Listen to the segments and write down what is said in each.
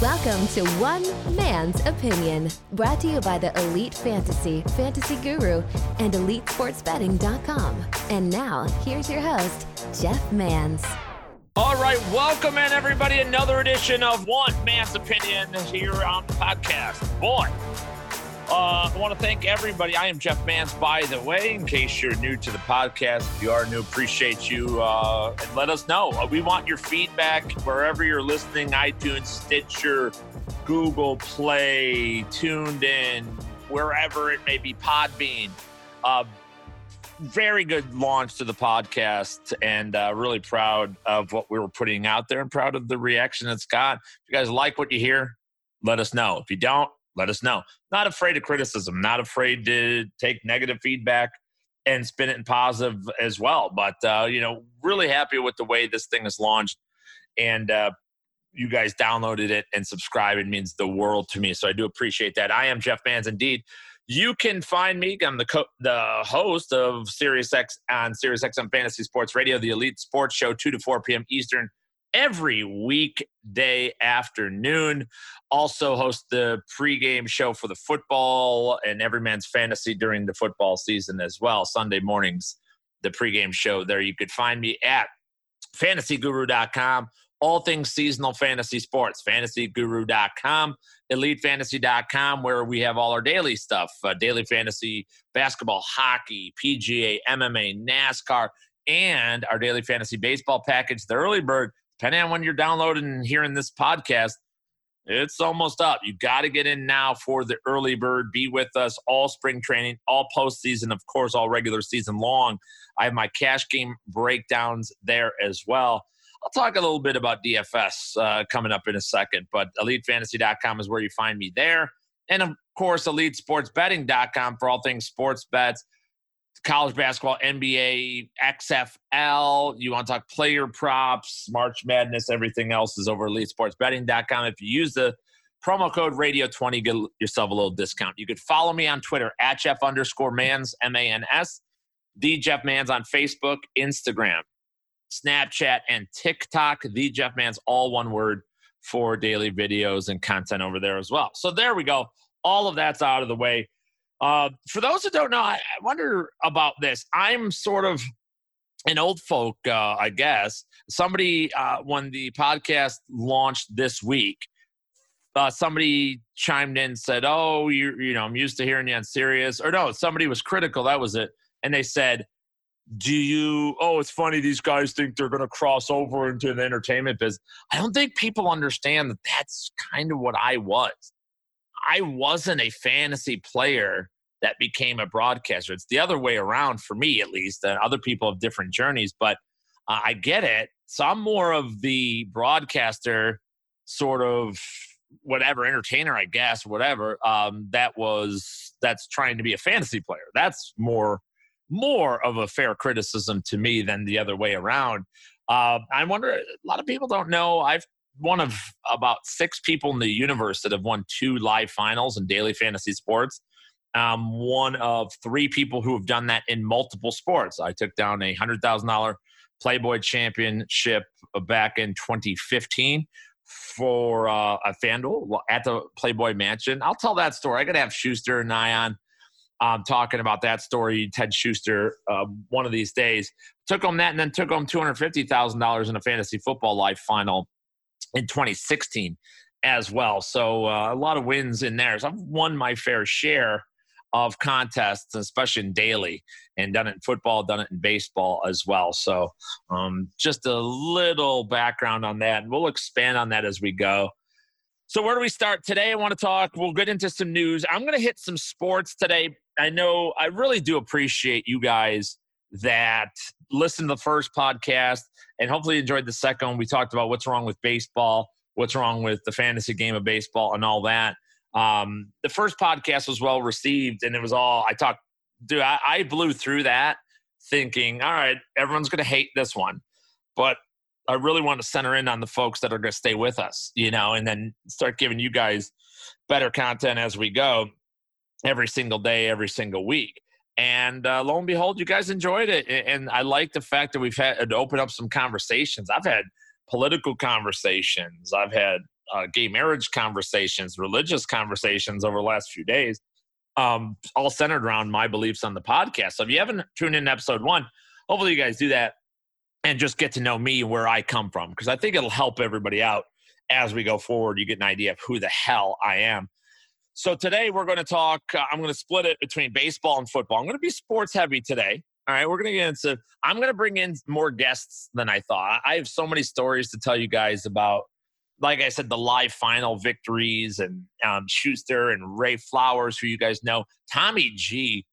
Welcome to One Man's Opinion, brought to you by the Elite Fantasy, Fantasy Guru, and EliteSportsBetting.com. And now, here's your host, Jeff Mans. All right, welcome in everybody. Another edition of One Man's Opinion here on the podcast. Boy, uh, I want to thank everybody. I am Jeff Mans, by the way, in case you're new to the podcast. If you are new, appreciate you. Uh, and let us know. Uh, we want your feedback wherever you're listening iTunes, Stitcher, Google Play, TuneIn, wherever it may be, Podbean. Uh, very good launch to the podcast and uh, really proud of what we were putting out there and proud of the reaction it's got. If you guys like what you hear, let us know. If you don't, let us know. Not afraid of criticism, not afraid to take negative feedback and spin it in positive as well. But, uh, you know, really happy with the way this thing is launched. And uh, you guys downloaded it and subscribed. It means the world to me. So I do appreciate that. I am Jeff Mans indeed. You can find me. I'm the co- the host of Sirius X on Sirius XM Fantasy Sports Radio, the Elite Sports Show, 2 to 4 p.m. Eastern every weekday afternoon. Also host the pregame show for the football and every man's fantasy during the football season as well. Sunday mornings, the pregame show there. You could find me at fantasyguru.com. All things seasonal fantasy sports, fantasyguru.com, elitefantasy.com, where we have all our daily stuff uh, daily fantasy, basketball, hockey, PGA, MMA, NASCAR, and our daily fantasy baseball package, the early bird depending on when you're downloading and hearing this podcast, it's almost up. You got to get in now for the early bird. Be with us all spring training, all postseason, of course, all regular season long. I have my cash game breakdowns there as well. I'll talk a little bit about DFS uh, coming up in a second, but elitefantasy.com is where you find me there. And of course, elitesportsbetting.com for all things sports bets college basketball, NBA, XFL. You want to talk player props, March Madness, everything else is over at elitesportsbetting.com. If you use the promo code radio20, get yourself a little discount. You could follow me on Twitter at Jeff underscore Mans, M A N S, the Jeff Mans on Facebook, Instagram, Snapchat, and TikTok. The Jeff Mans, all one word for daily videos and content over there as well. So there we go. All of that's out of the way. Uh, for those who don't know, I, I, wonder about this. I'm sort of an old folk, uh, I guess. Somebody, uh, when the podcast launched this week, uh, somebody chimed in said, "Oh, you you know, I'm used to hearing you on Sirius." Or no, somebody was critical. That was it, and they said, "Do you? Oh, it's funny. These guys think they're going to cross over into the entertainment business." I don't think people understand that that's kind of what I was. I wasn't a fantasy player that became a broadcaster. It's the other way around for me, at least. And other people have different journeys, but uh, I get it. So I'm more of the broadcaster, sort of whatever entertainer, I guess, whatever. Um, that was that's trying to be a fantasy player. That's more more of a fair criticism to me than the other way around. Uh, I wonder. A lot of people don't know. I've one of about six people in the universe that have won two live finals in daily fantasy sports. Um, one of three people who have done that in multiple sports. I took down a hundred thousand dollar Playboy Championship back in 2015 for uh, a FanDuel at the Playboy Mansion. I'll tell that story. I got to have Schuster and on um, talking about that story. Ted Schuster, uh, one of these days, took home that and then took thousand dollars in a fantasy football live final in 2016 as well. So uh, a lot of wins in there. So I've won my fair share of contests, especially in daily, and done it in football, done it in baseball as well. So um, just a little background on that, and we'll expand on that as we go. So where do we start today? I want to talk. We'll get into some news. I'm going to hit some sports today. I know I really do appreciate you guys that listen to the first podcast and hopefully enjoyed the second one. We talked about what's wrong with baseball, what's wrong with the fantasy game of baseball, and all that. Um, the first podcast was well received, and it was all I talked. Dude, I, I blew through that thinking, all right, everyone's going to hate this one, but I really want to center in on the folks that are going to stay with us, you know, and then start giving you guys better content as we go every single day, every single week. And uh, lo and behold, you guys enjoyed it. And I like the fact that we've had to open up some conversations. I've had political conversations. I've had uh, gay marriage conversations, religious conversations over the last few days, um, all centered around my beliefs on the podcast. So if you haven't tuned in to episode one, hopefully you guys do that and just get to know me where I come from because I think it'll help everybody out as we go forward. You get an idea of who the hell I am. So today we're going to talk. Uh, I'm going to split it between baseball and football. I'm going to be sports heavy today. All right, we're going to get into. I'm going to bring in more guests than I thought. I have so many stories to tell you guys about. Like I said, the live final victories and um, Schuster and Ray Flowers, who you guys know. Tommy G,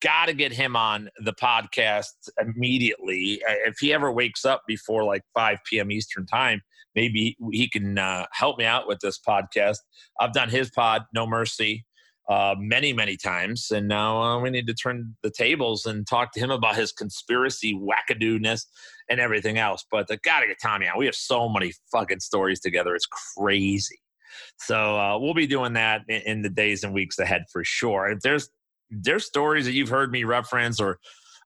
got to get him on the podcast immediately. Uh, if he ever wakes up before like 5 p.m. Eastern time, maybe he can uh, help me out with this podcast. I've done his pod, No Mercy, uh, many, many times. And now uh, we need to turn the tables and talk to him about his conspiracy wackadooness and everything else. But I got to get Tommy on. We have so many fucking stories together. It's crazy. So uh, we'll be doing that in, in, the days and weeks ahead for sure. If there's there's stories that you've heard me reference or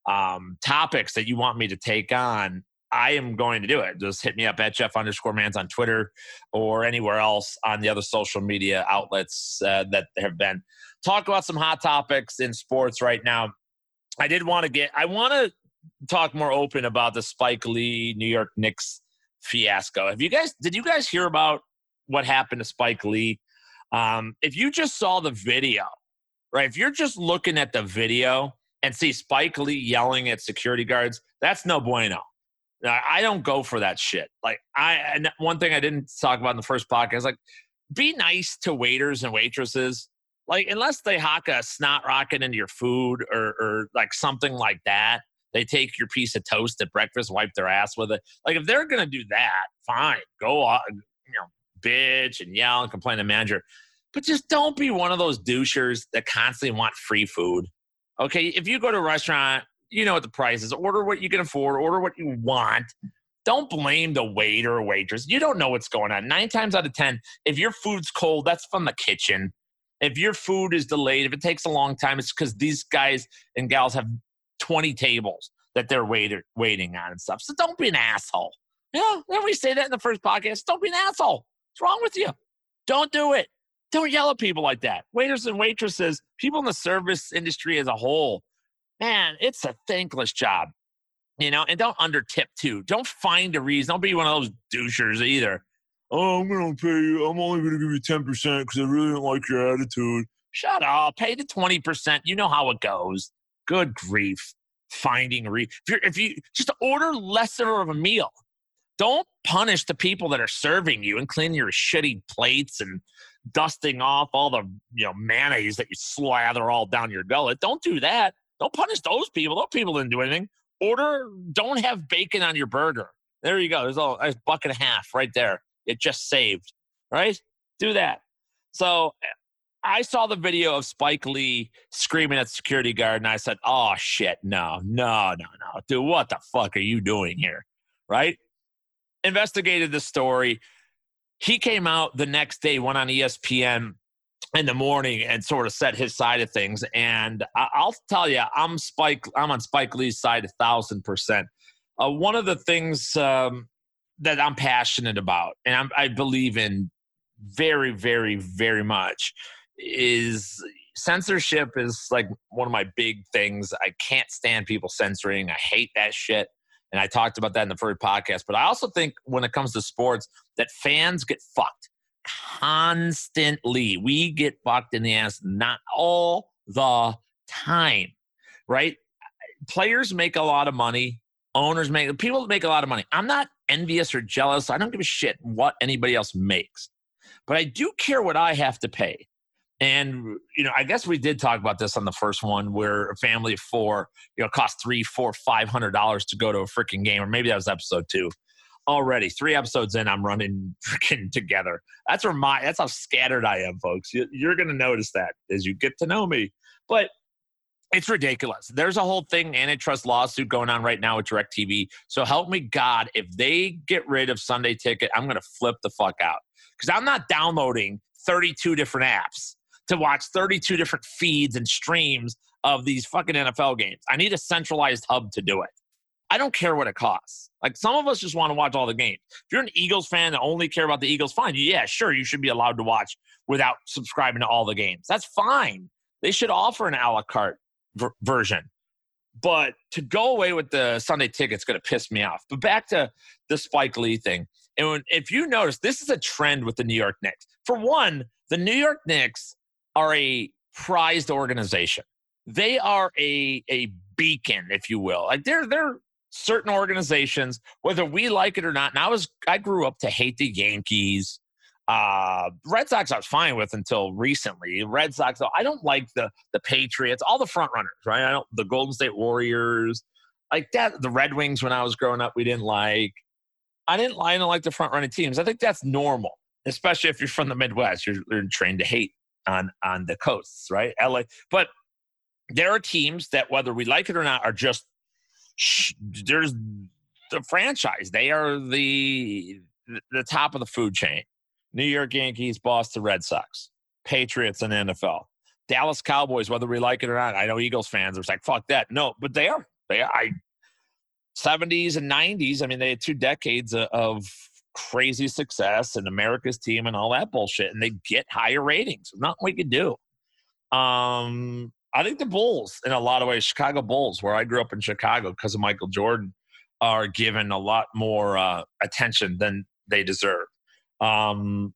um, topics that you want me to take on, I am going to do it. Just hit me up at Jeff underscore mans on Twitter or anywhere else on the other social media outlets uh, that have been. Talk about some hot topics in sports right now. I did want to get, I want to talk more open about the Spike Lee New York Knicks fiasco. Have you guys, did you guys hear about what happened to Spike Lee? Um, if you just saw the video, right? If you're just looking at the video and see Spike Lee yelling at security guards, that's no bueno. I don't go for that shit. Like I, and one thing I didn't talk about in the first podcast, like be nice to waiters and waitresses. Like unless they hock a snot rocket into your food or, or like something like that, they take your piece of toast at breakfast, wipe their ass with it. Like if they're gonna do that, fine, go on, you know, bitch and yell and complain to the manager. But just don't be one of those douchers that constantly want free food. Okay, if you go to a restaurant you know what the price is. Order what you can afford, order what you want. Don't blame the waiter or waitress. You don't know what's going on. Nine times out of 10, if your food's cold, that's from the kitchen. If your food is delayed, if it takes a long time, it's because these guys and gals have 20 tables that they're wait- waiting on and stuff. So don't be an asshole. Yeah, didn't we say that in the first podcast? Don't be an asshole. What's wrong with you? Don't do it. Don't yell at people like that. Waiters and waitresses, people in the service industry as a whole, man, it's a thankless job. You know, and don't under tip too. Don't find a reason. Don't be one of those douchers either. Oh, I'm gonna pay you. I'm only gonna give you ten percent because I really don't like your attitude. Shut up. Pay the twenty percent. You know how it goes. Good grief. Finding re. If, you if you just order lesser of a meal, don't punish the people that are serving you and cleaning your shitty plates and dusting off all the you know mayonnaise that you slather all down your gullet. Don't do that. Don't punish those people. Those people didn't do anything. Order, don't have bacon on your burger. There you go. There's a, a buck and a half right there. It just saved, right? Do that. So I saw the video of Spike Lee screaming at security guard, and I said, "Oh shit, no, no, no, no, dude, what the fuck are you doing here?" Right? Investigated the story. He came out the next day, went on ESPN, in the morning and sort of set his side of things. And I, will tell you, I'm Spike. I'm on Spike Lee's side a thousand percent. Uh, one of the things um, that I'm passionate about, and I'm, I believe in very, very, very much, is censorship. Is like one of my big things. I can't stand people censoring. I hate that shit. And I talked about that in the first podcast. But I also think when it comes to sports, that fans get fucked constantly. We get fucked in the ass, not all the time, right? Players make a lot of money. Owners make people make a lot of money. I'm not envious or jealous. I don't give a shit what anybody else makes, but I do care what I have to pay. And you know, I guess we did talk about this on the first one, where a family of four, you know, cost three, four, five hundred dollars to go to a freaking game, or maybe that was episode two already. Three episodes in i'm running freaking together. That's where my that's how scattered i am folks. You, you're to notice that as you get to know me. But it's ridiculous. There's a whole thing antitrust lawsuit going on right now with directv. So help me god if they get rid of sunday ticket i'm to flip the fuck out. Because i'm not downloading 32 different apps to watch 32 different feeds and streams of these fucking nfl games. I need a centralized hub to do it I don't care what it costs. Like some of us just want to watch all the games. If you're an Eagles fan and only care about the Eagles, fine. Yeah, sure, you should be allowed to watch without subscribing to all the games. That's fine. They should offer an a la carte v- version. But to go away with the Sunday ticket's going to piss me off. But back to the Spike Lee thing. And when, if you notice, this is a trend with the New York Knicks. For one, the New York Knicks are a prized organization. They are a a beacon, if you will. Like they're they're certain organizations, whether we like it or not. And I was I grew up to hate the Yankees. Uh, Red Sox I was fine with until recently. Red Sox, I don't like the the Patriots, all the front runners, right? I don't the Golden State Warriors, like that. The Red Wings when I was growing up, we didn't like. I didn't, I didn't like the front running teams. I think that's normal, especially if you're from the Midwest. You're, you're trained to hate on on the coasts, right? LA, but there are teams that whether we like it or not are just there's the franchise. They are the the top of the food chain. New York Yankees, Boston Red Sox, Patriots, and NFL. Dallas Cowboys, whether we like it or not. I know Eagles fans are like, fuck that. No, but they are. They are. I, 70s and 90s. I mean, they had two decades of crazy success and America's team and all that bullshit, and they get higher ratings. Nothing we could do. Um, I think the Bulls, in a lot of ways, Chicago Bulls, where I grew up in Chicago because of Michael Jordan, are given a lot more uh, attention than they deserve. Um,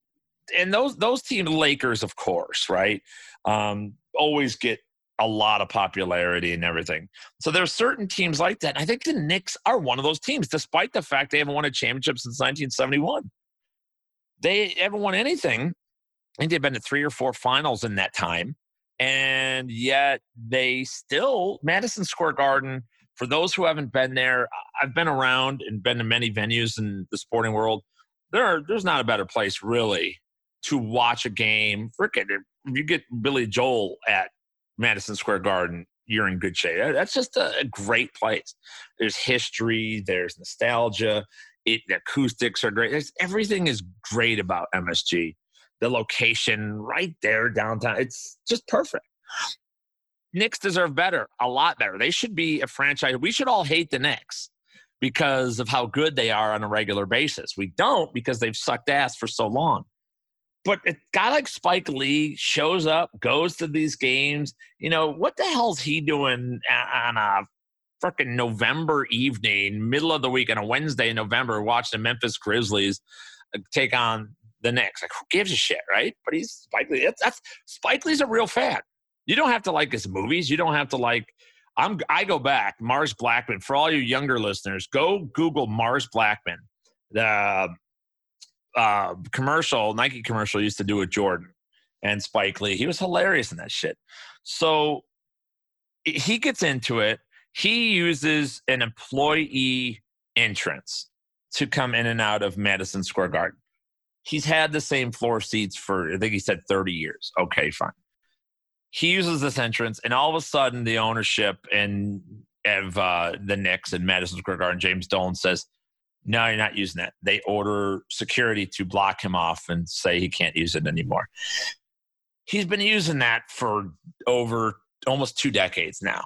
and those those teams, Lakers, of course, right, um, always get a lot of popularity and everything. So there are certain teams like that. I think the Knicks are one of those teams, despite the fact they haven't won a championship since 1971. They haven't won anything. I think they've been to three or four finals in that time. And yet they still, Madison Square Garden, for those who haven't been there, I've been around and been to many venues in the sporting world. There are, there's not a better place really to watch a game. Frickin', if you get Billy Joel at Madison Square Garden, you're in good shape. That's just a, great place. There's history, there's nostalgia. It, the acoustics are great. There's, everything is great about MSG. The location right there downtown, it's just perfect. Knicks deserve better, a lot better. They should be a franchise. We should all hate the Knicks because of how good they are on a regular basis. We don't because they've sucked ass for so long. But a guy like Spike Lee shows up, goes to these games. You know, what the hell's he doing on a freaking November evening, middle of the week on a Wednesday in November, watching the Memphis Grizzlies uh, take on the Knicks? Like, who gives a shit, right? But he's Spike Lee. That's, that's Spike Lee's a real fan. You don't have to like his movies. You don't have to like. I'm. I go back. Mars Blackmon. For all you younger listeners, go Google Mars Blackmon. The uh, commercial, Nike commercial used to do with Jordan and Spike Lee. He was hilarious in that shit. So he gets into it. He uses an employee entrance to come in and out of Madison Square Garden. He's had the same floor seats for, I think he said 30 years. Okay, fine. He uses this entrance, and all of a sudden, the ownership and of uh, the Knicks and Madison Square Garden, James Dolan says, no, you're not using that. They order security to block him off and say he can't use it anymore. He's been using that for over almost two decades now,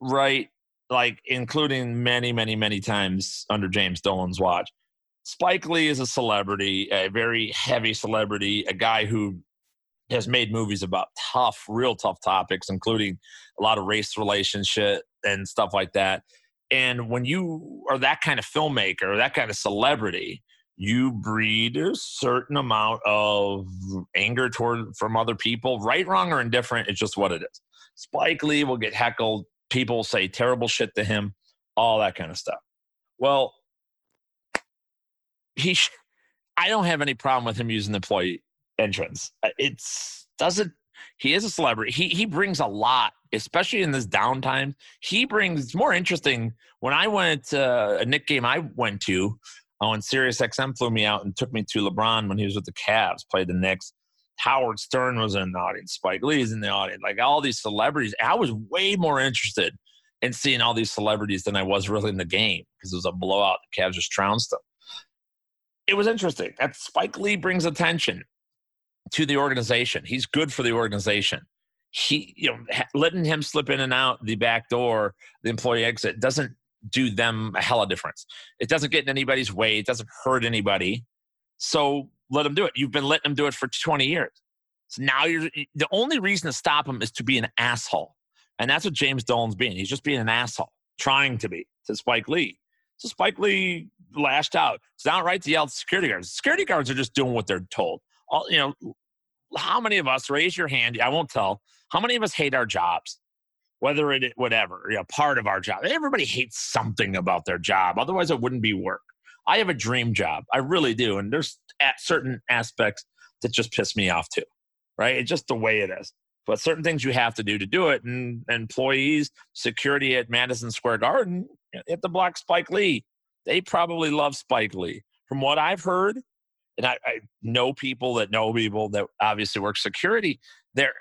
right? Like, including many, many, many times under James Dolan's watch. Spike Lee is a celebrity, a very heavy celebrity, a guy who has made movies about tough, real tough topics, including a lot of race relationship and stuff like that. And when you are that kind of filmmaker, that kind of celebrity, you breed a certain amount of anger toward from other people, right, wrong, or indifferent. It's just what it is. Spike Lee will get heckled. People say terrible shit to him, all that kind of stuff. Well, he, sh- I don't have any problem with him using the employee entrance. Uh, it's doesn't. He is a celebrity. He he brings a lot especially in this downtime, he brings it's more interesting. When I went to a Knick game I went to, uh, when Sirius XM flew me out and took me to LeBron when he was with the Cavs, played the Knicks. Howard Stern was in the audience, Spike Lee's in the audience, like all these celebrities. I was way more interested in seeing all these celebrities than I was really in the game because it was a blowout. The Cavs just trounced them. It was interesting. That Spike Lee brings attention to the organization. He's good for the organization he you know letting him slip in and out the back door the employee exit doesn't do them a hell of a difference. It doesn't get in anybody's way. It doesn't hurt anybody. So let them do it. You've been letting them do it for 20 years. So now you're the only reason to stop him is to be an asshole. And that's what James Dolan's being. He's just being an asshole, trying to be to Spike Lee. So Spike Lee lashed out. It's not right to yell at security guards. Security guards are just doing what they're told. All you know, how many of us raise your hand? I won't tell. How many of us hate our jobs? Whether it whatever, you know, part of our job. Everybody hates something about their job. Otherwise, it wouldn't be work. I have a dream job. I really do. And there's at certain aspects that just piss me off too. Right? It's just the way it is. But certain things you have to do to do it. And employees, security at Madison Square Garden, hit the block Spike Lee. They probably love Spike Lee. From what I've heard, and I, I know people that know people that obviously work security. There,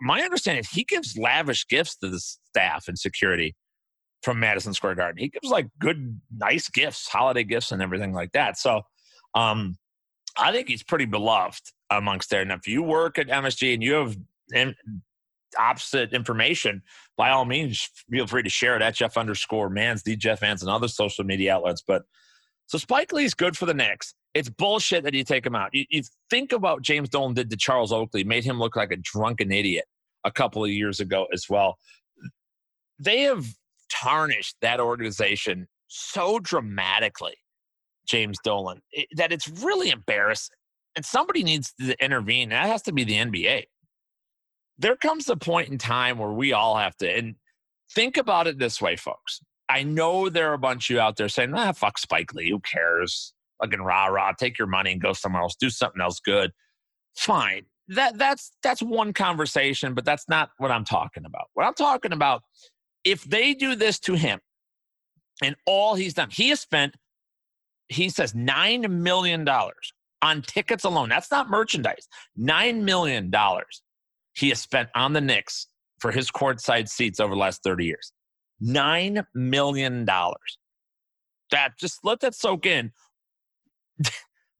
my understanding, is he gives lavish gifts to the staff and security from Madison Square Garden. He gives like good, nice gifts, holiday gifts, and everything like that. So, um, I think he's pretty beloved amongst there. And if you work at MSG and you have opposite information, by all means, feel free to share it at Jeff underscore Mans, the Jeff Mans, and other social media outlets. But so Spike Lee's good for the Knicks. It's bullshit that you take him out. You, you think about James Dolan did to Charles Oakley, made him look like a drunken idiot a couple of years ago as well. They have tarnished that organization so dramatically, James Dolan, that it's really embarrassing. And somebody needs to intervene. That has to be the NBA. There comes a point in time where we all have to, and think about it this way, folks. I know there are a bunch of you out there saying, ah, fuck Spike Lee. Who cares? Fucking rah rah. Take your money and go somewhere else. Do something else good. Fine. That that's that's one conversation, but that's not what I'm talking about. What I'm talking about, if they do this to him, and all he's done, he has spent, he says nine million dollars on tickets alone. That's not merchandise. Nine million dollars he has spent on the Knicks for his courtside seats over the last 30 years. Nine million dollars. That just let that soak in. it's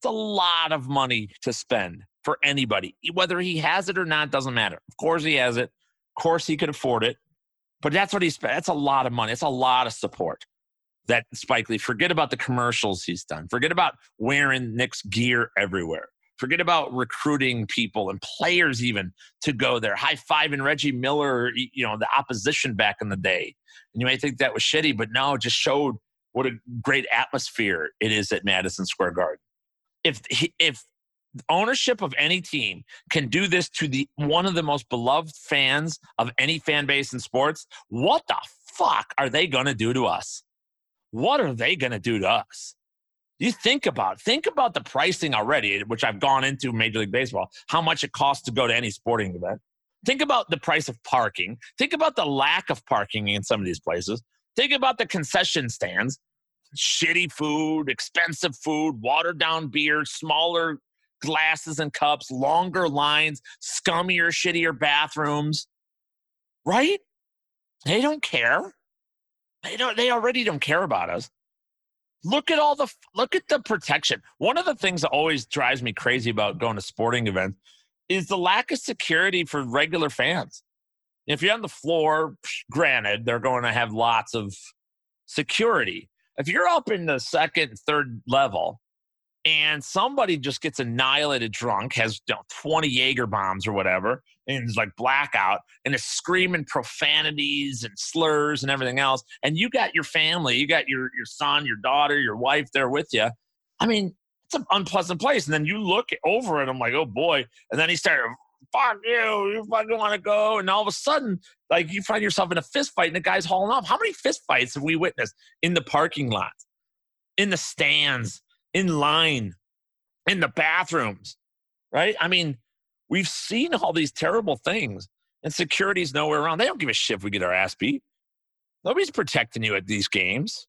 a lot of money to spend for anybody. Whether he has it or not doesn't matter. Of course he has it. Of course he could afford it. But that's what he spent. That's a lot of money. It's a lot of support. That Spike Lee. Forget about the commercials he's done. Forget about wearing Knicks gear everywhere. Forget about recruiting people and players even to go there. High five and Reggie Miller, you know, the opposition back in the day. And you may think that was shitty, but no, it just showed what a great atmosphere it is at Madison Square Garden. If if ownership of any team can do this to the one of the most beloved fans of any fan base in sports, what the fuck are they going to do to us? What are they going to do to us? You think about think about the pricing already, which I've gone into Major League Baseball, how much it costs to go to any sporting event. Think about the price of parking. Think about the lack of parking in some of these places. Think about the concession stands, shitty food, expensive food, watered down beer, smaller glasses and cups, longer lines, scummier, shittier bathrooms. Right? They don't care. They don't they already don't care about us. Look at all the look at the protection. One of the things that always drives me crazy about going to sporting events is the lack of security for regular fans. If you're on the floor, granted, they're going to have lots of security. If you're up in the second, third level, and somebody just gets annihilated drunk, has you know, 20 Jaeger bombs or whatever, and is like blackout, and is screaming profanities and slurs and everything else, and you got your family, you got your your son, your daughter, your wife there with you. I mean, it's an unpleasant place. And then you look over and I'm like, oh boy. And then he started, fuck you, you fucking want to go. And all of a sudden, like you find yourself in a fist fight and the guy's hauling off. How many fist fights have we witnessed in the parking lot, in the stands, in line, in the bathrooms, right? I mean, we've seen all these terrible things, and security's nowhere around. They don't give a shit if we get our ass beat. Nobody's protecting you at these games.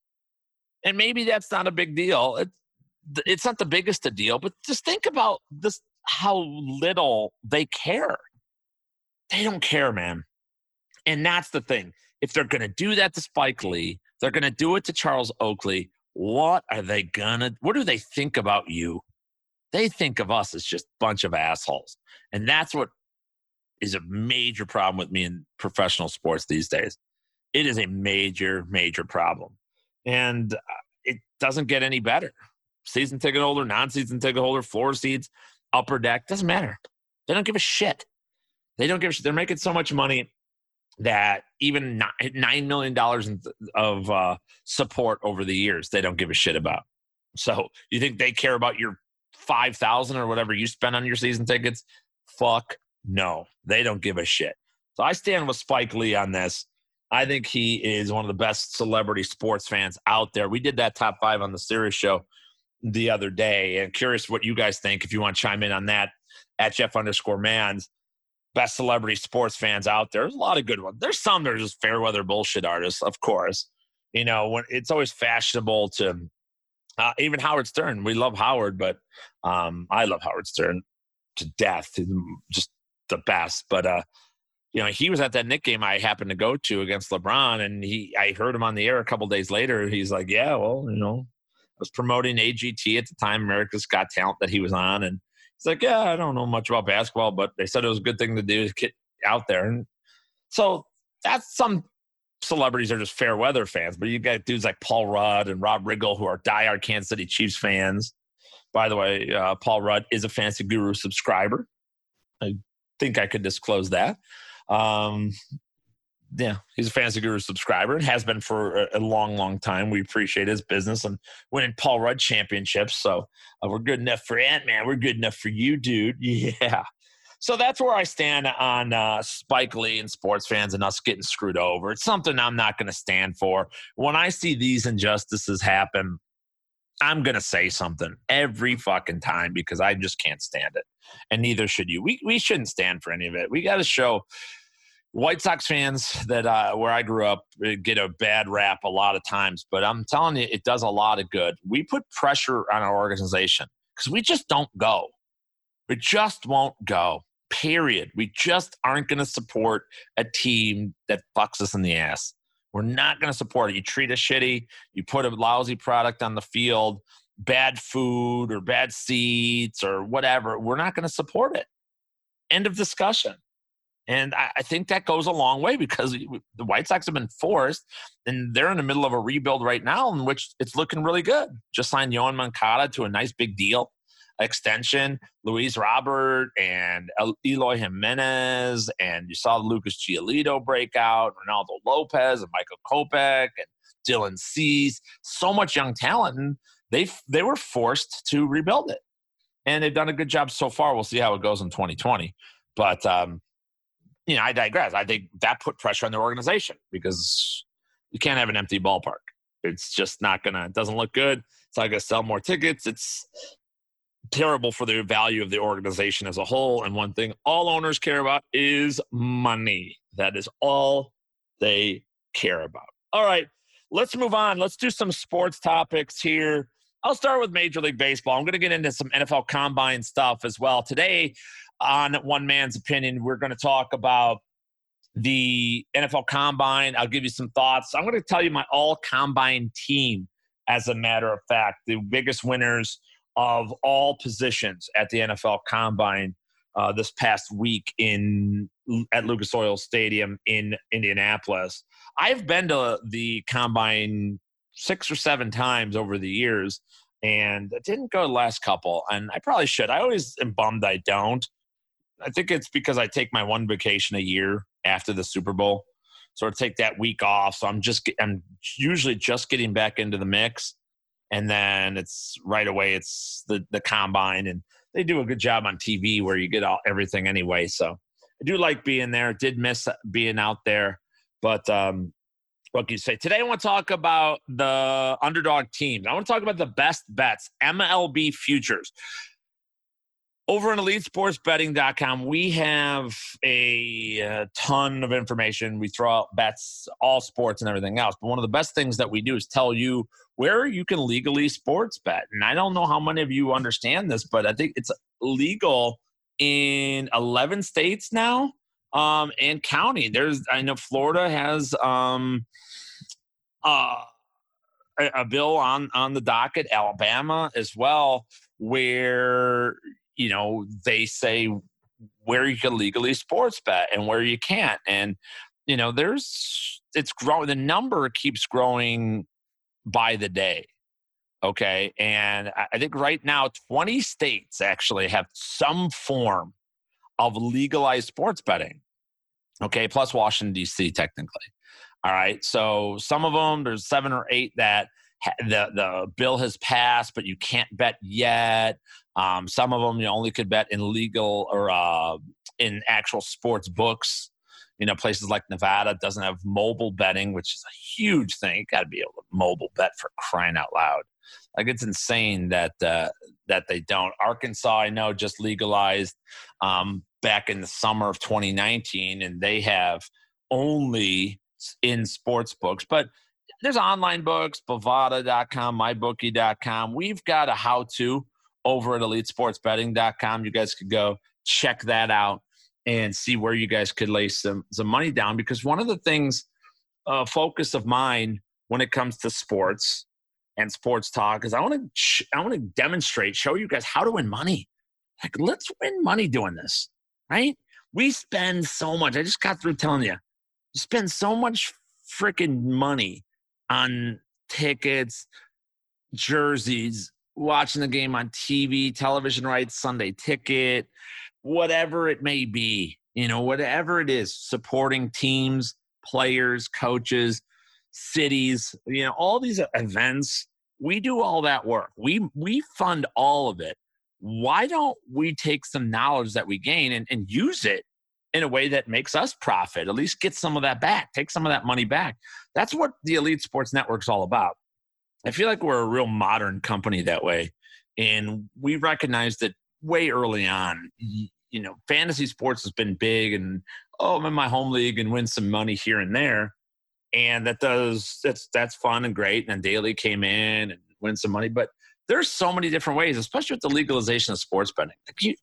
And maybe that's not a big deal. It, it's not the biggest a deal, but just think about this how little they care. They don't care, man. And that's the thing. If they're going to do that to Spike Lee, they're going to do it to Charles Oakley what are they gonna what do they think about you they think of us as just bunch of assholes and that's what is a major problem with me in professional sports these days it is a major major problem And uh, it doesn't get any better. Season ticket holder, non season ticket holder, floor seats, upper deck, doesn't matter. They don't give a shit. They don't give a shit. They're making so much money that even $9 million of uh, support over the years, they don't give a shit about. So you think they care about your 5000 or whatever you spend on your season tickets? Fuck no. They don't give a shit. So I stand with Spike Lee on this. I think he is one of the best celebrity sports fans out there. We did that top five on the Sirius show the other day, and curious what you guys think. If you want to chime in on that, at Jeff underscore Mans, best celebrity sports fans out there. There's a lot of good ones. There's some that are just fair weather bullshit artists, of course. You know, when it's always fashionable to uh, even Howard Stern. We love Howard, but um, I love Howard Stern to death. He's just the best. But uh, you know, he was at that Knick game I happened to go to against LeBron, and he I heard him on the air a couple days later. He's like, "Yeah, well, you know, I was promoting AGT at the time, America's Got Talent that he was on, and he's like, "Yeah, I don't know much about basketball, but they said it was a good thing to do to get out there." And so that's some celebrities are just fair weather fans, but you got dudes like Paul Rudd and Rob Riggle who are diehard Kansas City Chiefs fans. By the way, uh, Paul Rudd is a Fantasy Guru subscriber. I think I could disclose that. Um, yeah, he's a Fantasy Guru subscriber and has been for a, long, long time. We appreciate his business and winning Paul Rudd championships. So uh, we're good enough for Ant Man. We're good enough for you, dude. Yeah. So that's where I stand on uh, Spike Lee and sports fans and us getting screwed over. It's something I'm not going to stand for. When I see these injustices happen, I'm going to say something every fucking time because I just can't stand it. And neither should you. We, we shouldn't stand for any of it. We got to show White Sox fans that uh, where I grew up uh, get a bad rap a lot of times, but I'm telling you, it does a lot of good. We put pressure on our organization because we just don't go. We just won't go period. We just aren't going to support a team that fucks us in the ass. We're not going to support it. You treat us shitty, you put a lousy product on the field, bad food or bad seats or whatever. We're not going to support it. End of discussion. And I, I, think that goes a long way because the White Sox have been forced, and they're in the middle of a rebuild right now, in which it's looking really good. Just signed Yoan Moncada to a nice big deal extension, Luis Robert and Eloy Jimenez, and you saw Lucas Giolito break out, Reynaldo Lopez and Michael Kopech and Dylan Cease, so much young talent, and they they were forced to rebuild it, and they've done a good job so far. We'll see how it goes in 2020, but um, you know, I digress. I think that put pressure on their organization because you can't have an empty ballpark. It's just not gonna. It doesn't look good. It's not gonna sell more tickets. It's terrible for the value of the organization as a whole. And one thing all owners care about is money. That is all they care about. All right, let's move on. Let's do some sports topics here. I'll start with Major League Baseball. I'm going to get into some NFL combine stuff as well. Today, on One Man's Opinion, we're going to talk about the NFL combine. I'll give you some thoughts. I'm going to tell you my all combine team, as a matter of fact, the biggest winners of all positions at the NFL Combine uh, this past week in at Lucas Oil Stadium in Indianapolis. I've been to the Combine six or seven times over the years, and I didn't go the last couple, and I probably should. I always am bummed I don't. I think it's because I take my one vacation a year after the Super Bowl, so I take that week off. So I'm just I'm usually just getting back into the mix and then it's right away it's the the combine and they do a good job on TV where you get all everything anyway. So I do like being there. Did miss being out there, but um, what can you say? Today I want to talk about the underdog teams. I want to talk about the best bets, MLB futures. Over on elitesportsbetting.com, we have a, a, uh, ton of information. We throw out bets, all sports, and everything else. But one of the best things that we do is tell you where you can legally sports bet. And I don't know how many of you understand this, but I think it's legal in 11 states now um, and county. There's, I know Florida has um, uh, a, a bill on on the docket, Alabama as well, where you know, they say where you can legally sports bet and where you can't. And, you know, there's, it's growing, the number keeps growing by the day. Okay. And I think right now, 20 states actually have some form of legalized sports betting. Okay. Plus Washington, D.C., technically. All right. So some of them, there's seven or eight that the, the bill has passed, but you can't bet yet. Um, some of them you only could bet in legal or uh, in actual sports books. You know, places like Nevada doesn't have mobile betting, which is a huge thing. You got to be able to mobile bet for crying out loud. Like it's insane that uh, that they don't. Arkansas, I know, just legalized um, back in the summer of 2019, and they have only in sports books, but there's online books, Bovada.com, MyBookie.com. We've got a how-to over at EliteSportsBetting.com. You guys could go check that out and see where you guys could lay some some money down. Because one of the things, uh, focus of mine when it comes to sports and sports talk is I want to sh- I want to demonstrate, show you guys how to win money. Like let's win money doing this, right? We spend so much. I just got through telling you, you spend so much freaking money on tickets, jerseys, watching the game on TV, television rights, Sunday ticket, whatever it may be, you know, whatever it is, supporting teams, players, coaches, cities, you know, all these events, we do all that work. We we fund all of it. Why don't we take some knowledge that we gain and, and use it in a way that makes us profit? At least get some of that back, take some of that money back. That's what the Elite Sports Network's all about. I feel like we're a real modern company that way. And we recognized that way early on. You know, fantasy sports has been big and oh, I'm in my home league and win some money here and there. And that does that's that's fun and great. And Daily came in and win some money. But there's so many different ways, especially with the legalization of sports betting. Like you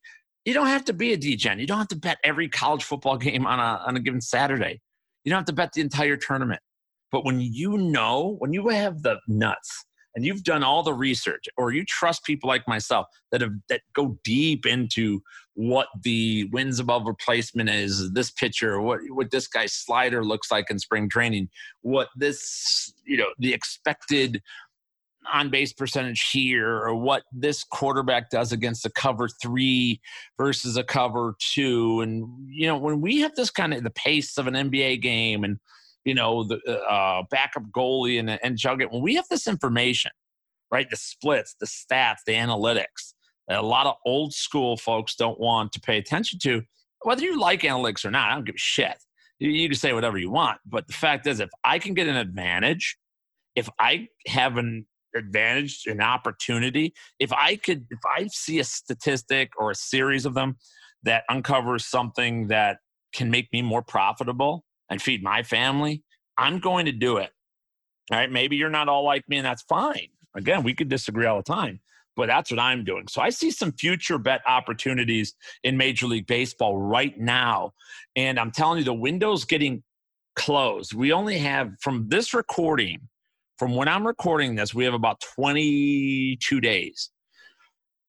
you don't have to be a DGen. You don't have to bet every college football game on a on a given Saturday. You don't have to bet the entire tournament. But when you know, when you have the nuts and you've done all the research, or you trust people like myself that have that go deep into what the wins above replacement is, this pitcher, what what this guy's slider looks like in spring training, what this you know the expected on base percentage here or what this quarterback does against a cover three versus a cover two. And, you know, when we have this kind of the pace of an NBA game and you know, the uh, backup goalie and, and jug it. When we have this information, right, the splits, the stats, the analytics, a lot of old school folks don't want to pay attention to, whether you like analytics or not, I don't give a shit. You, you can say whatever you want. But the fact is, if I can get an advantage, if I have an advantage, an opportunity, if I could, if I see a statistic or a series of them that uncovers something that can make me more profitable, and feed my family, I'm going to do it. All right. Maybe you're not all like me, and that's fine. Again, we could disagree all the time, but that's what I'm doing. So I see some future bet opportunities in Major League Baseball right now. And I'm telling you, the window's getting closed. We only have from this recording, from when I'm recording this, we have about 22 days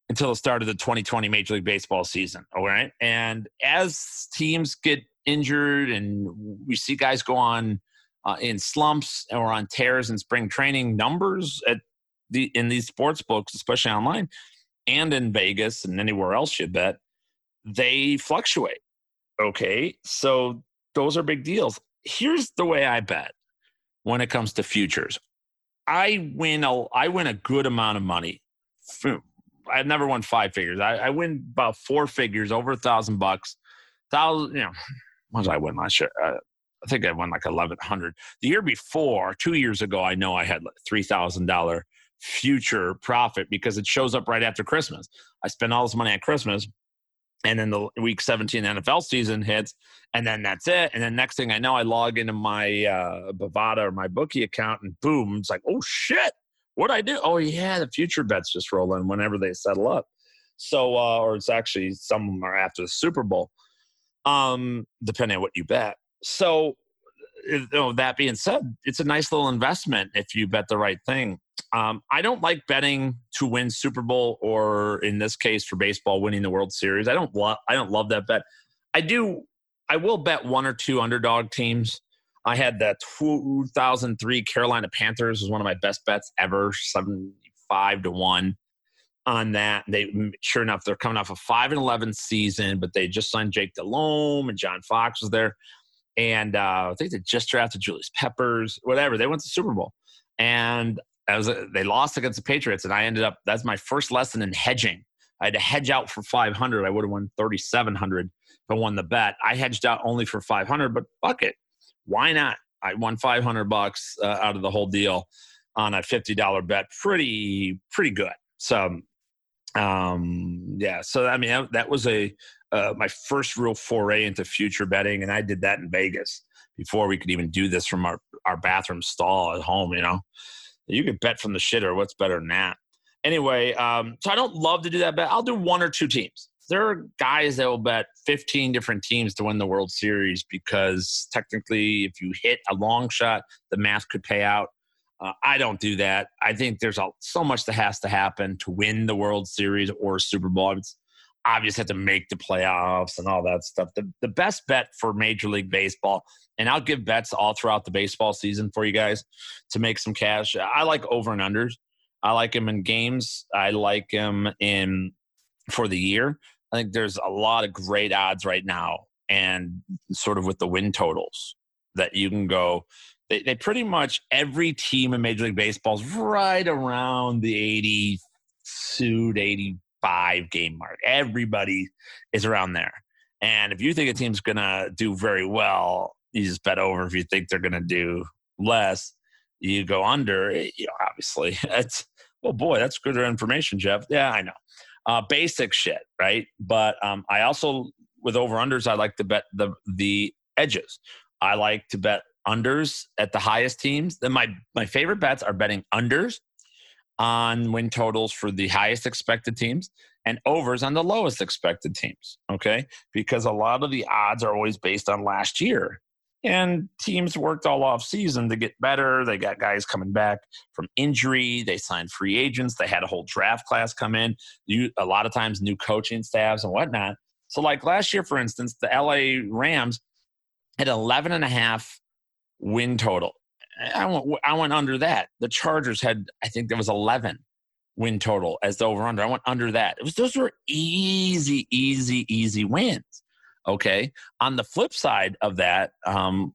until the start of the 2020 Major League Baseball season. All right. And as teams get injured, and we see guys go on uh, in slumps or on tears in spring training. Numbers at the in these sports books, especially online and in Vegas and anywhere else you bet, they fluctuate. Okay, so those are big deals. Here's the way I bet when it comes to futures. I win a I win a good amount of money. I've never won five figures. I, I win about four figures, over a thousand bucks. Thousand, you know, what I win last year? Uh, I think I won like eleven hundred. The year before, two years ago, I know I had like three thousand dollar future profit because it shows up right after Christmas. I spend all this money at Christmas, and then the week 17 NFL season hits, and then that's it. And then next thing I know, I log into my uh, Bovada or my bookie account, and boom, it's like, oh shit, what I do? Oh yeah, the future bets just roll in whenever they settle up. So, uh, or it's actually some of them are after the Super Bowl um, depending on what you bet. So, you know, that being said, it's a nice little investment if you bet the right thing. Um, I don't like betting to win Super Bowl or, in this case, for baseball, winning the World Series. I don't love. I don't love that bet. I do. I will bet one or two underdog teams. I had the 2003 Carolina Panthers was one of my best bets ever, 75 to 1 on that. They sure enough, they're coming off a 5 and 11 season, but they just signed Jake Delhomme and John Fox was there. And uh, I think they just drafted Julius Peppers, whatever. They went to Super Bowl. And was, they lost against the Patriots, and I ended up, that's my first lesson in hedging. I had to hedge out for 500. I would have won 3,700 if I won the bet. I hedged out only for 500, but fuck it why not? I won 500 bucks uh, out of the whole deal on a $50 bet. Pretty, pretty good. So, um, yeah. So, I mean, that, that was a, uh, my first real foray into future betting. And I did that in Vegas before we could even do this from our, our bathroom stall at home, you know, you could bet from the shitter. What's better than that? Anyway, um, so I don't love to do that bet. I'll do one or two teams there are guys that will bet 15 different teams to win the World Series because technically, if you hit a long shot, the math could pay out. Uh, I don't do that. I think there's a, so much that has to happen to win the World Series or Super Bowl. It's obvious have to make the playoffs and all that stuff. The, the best bet for Major League Baseball, and I'll give bets all throughout the baseball season for you guys to make some cash. I like over and unders. I like them in games. I like them in for the year. I think there's a lot of great odds right now, and sort of with the win totals that you can go. They, they pretty much every team in Major League Baseball is right around the 82 to 85 game mark. Everybody is around there. And if you think a team's going to do very well, you just bet over. If you think they're going to do less, you go under. You know, obviously, that's well, boy, that's good information, Jeff. Yeah, I know uh, basic shit, right? But um, I also with over unders, I like to bet the the edges. I like to bet unders at the highest teams. Then my my favorite bets are betting unders on win totals for the highest expected teams and overs on the lowest expected teams. Okay, because a lot of the odds are always based on last year. And teams worked all off season to get better. They got guys coming back from injury. They signed free agents. They had a whole draft class come in. You, a lot of times, new coaching staffs and whatnot. So, like last year, for instance, the LA Rams had 11 and a half win total. I went, I went under that. The Chargers had, I think there was 11 win total as the over under. I went under that. It was those were easy, easy, easy wins. Okay. On the flip side of that, um,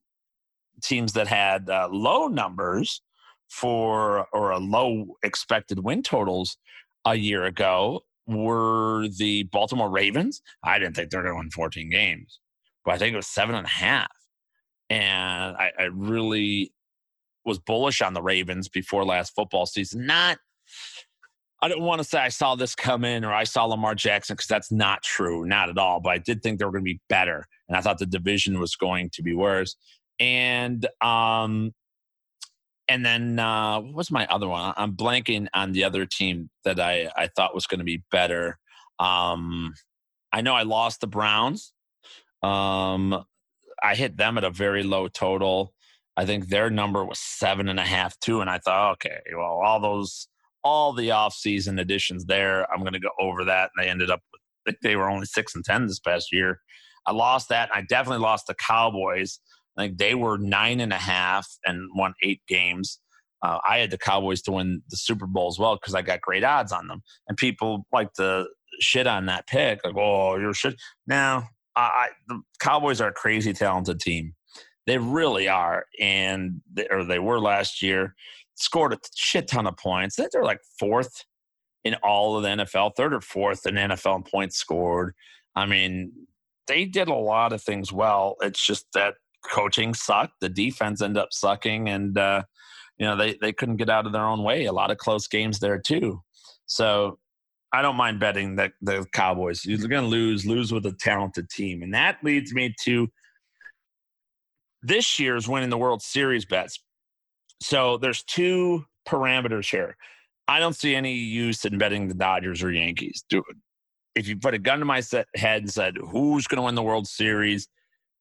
teams that had uh, low numbers for or a low expected win totals a year ago were the Baltimore Ravens. I didn't think they were going to win 14 games, but I think it was seven and a half. And I, I really was bullish on the Ravens before last football season. Not I don't want to say I saw this come in or I saw Lamar Jackson because that's not true, not at all. But I did think they were going to be better, and I thought the division was going to be worse. And um, and then uh, what was my other one? I'm blanking on the other team that I I thought was going to be better. Um, I know I lost the Browns. Um, I hit them at a very low total. I think their number was seven and a half too, and I thought, okay, well, all those all the offseason additions there. I'm going to go over that. And they ended up, I think they were only six and 10 this past year. I lost that. I definitely lost the Cowboys. I think they were nine and a half and won eight games. Uh, I had the Cowboys to win the Super Bowl as well because I got great odds on them. And people like to shit on that pick, like, oh, you're shit. Now, I, the Cowboys are a crazy talented team. They really are, and they, or they were last year scored a shit ton of points. They're like fourth in all of the NFL, third or fourth in NFL in points scored. I mean, they did a lot of things well. It's just that coaching sucked. The defense ended up sucking, and uh, you know they they couldn't get out of their own way. A lot of close games there too. So I don't mind betting that the Cowboys. You're going to lose, lose with a talented team, and that leads me to this year's winning the World Series bets. So there's two parameters here. I don't see any use in betting the Dodgers or Yankees. Do if you put a gun to my head and said who's going to win the World Series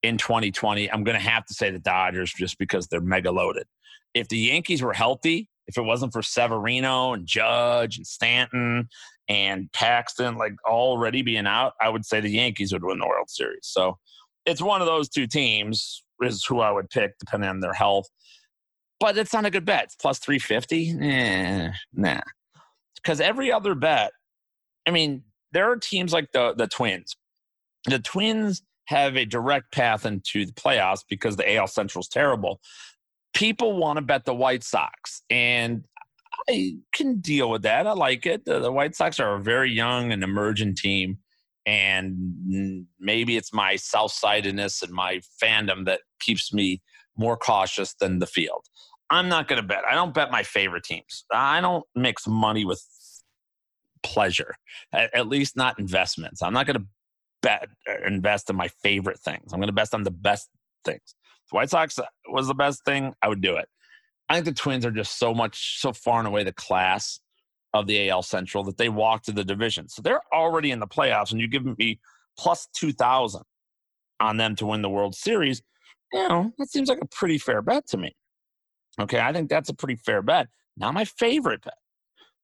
in 2020, I'm going to have to say the Dodgers just because they're mega loaded. If the Yankees were healthy, if it wasn't for Severino and Judge and Stanton and Paxton like already being out, I would say the Yankees would win the World Series. So it's one of those two teams is who I would pick depending on their health. But it's not a good bet. It's plus 350. Eh, nah. Because every other bet, I mean, there are teams like the, the Twins. The Twins have a direct path into the playoffs because the AL Central is terrible. People want to bet the White Sox, and I can deal with that. I like it. The, the White Sox are a very young and emerging team and maybe it's my self-sidedness and my fandom that keeps me more cautious than the field. I'm not going to bet. I don't bet my favorite teams. I don't mix money with pleasure, at, at least not investments. I'm not going to bet uh, invest in my favorite things. I'm going to invest on the best things. The White Sox was the best thing, I would do it. I think the Twins are just so much, so far and away the class of the AL Central that they walk to the division. So they're already in the playoffs, and you give me plus 2,000 on them to win the World Series. You know, that seems like a pretty fair bet to me. Okay, I think that's a pretty fair bet. Not my favorite bet,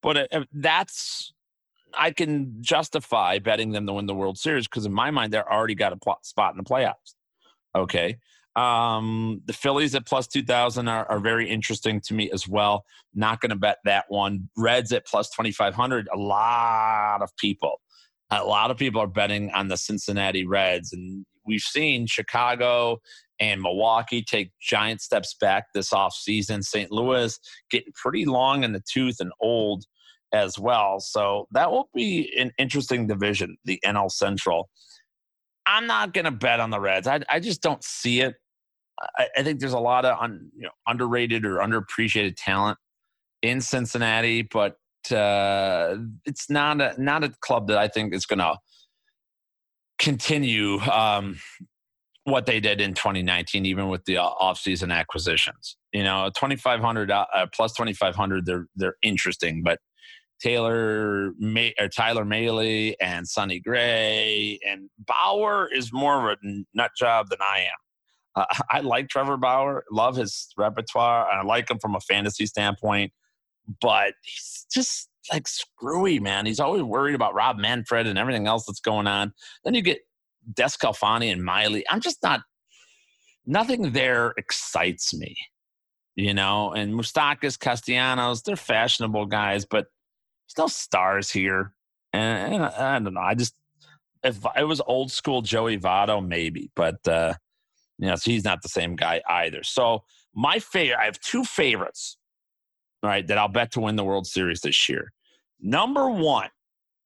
but uh, that's I can justify betting them to win the World Series because in my mind they're already got a spot in the playoffs. Okay, um, the Phillies at plus 2,000 are, are, very interesting to me as well. Not going to bet that one. Reds at plus 2,500. A lot of people, a lot of people are betting on the Cincinnati Reds. And we've seen Chicago and Milwaukee take giant steps back this offseason. St. Louis getting pretty long in the tooth and old as well. So that will be an interesting division, the NL Central. I'm not going to bet on the Reds. I, I just don't see it. I, I think there's a lot of un, you know, underrated or underappreciated talent in Cincinnati, but uh, it's not a not a club that I think is going to continue um, what they did in 2019, even with the uh, offseason acquisitions. You know, 2,500 uh, plus 2,500, they're they're interesting, but Taylor May, or Tyler Mahle and Sonny Gray and Bauer is more of a nut job than I am. Uh, I like Trevor Bauer, love his repertoire. I like him from a fantasy standpoint, but he's just like screwy, man. He's always worried about Rob Manfred and everything else that's going on. Then you get DeSclafani and Miley. I'm just not. Nothing there excites me, you know. And Moustakas, Castellanos, they're fashionable guys, but there's no stars here. And, and I, I don't know. I just if it was old school Joey Votto, maybe, but uh, you know, so he's not the same guy either. So my favorite, I have two favorites, right, that I'll bet to win the World Series this year. Number one,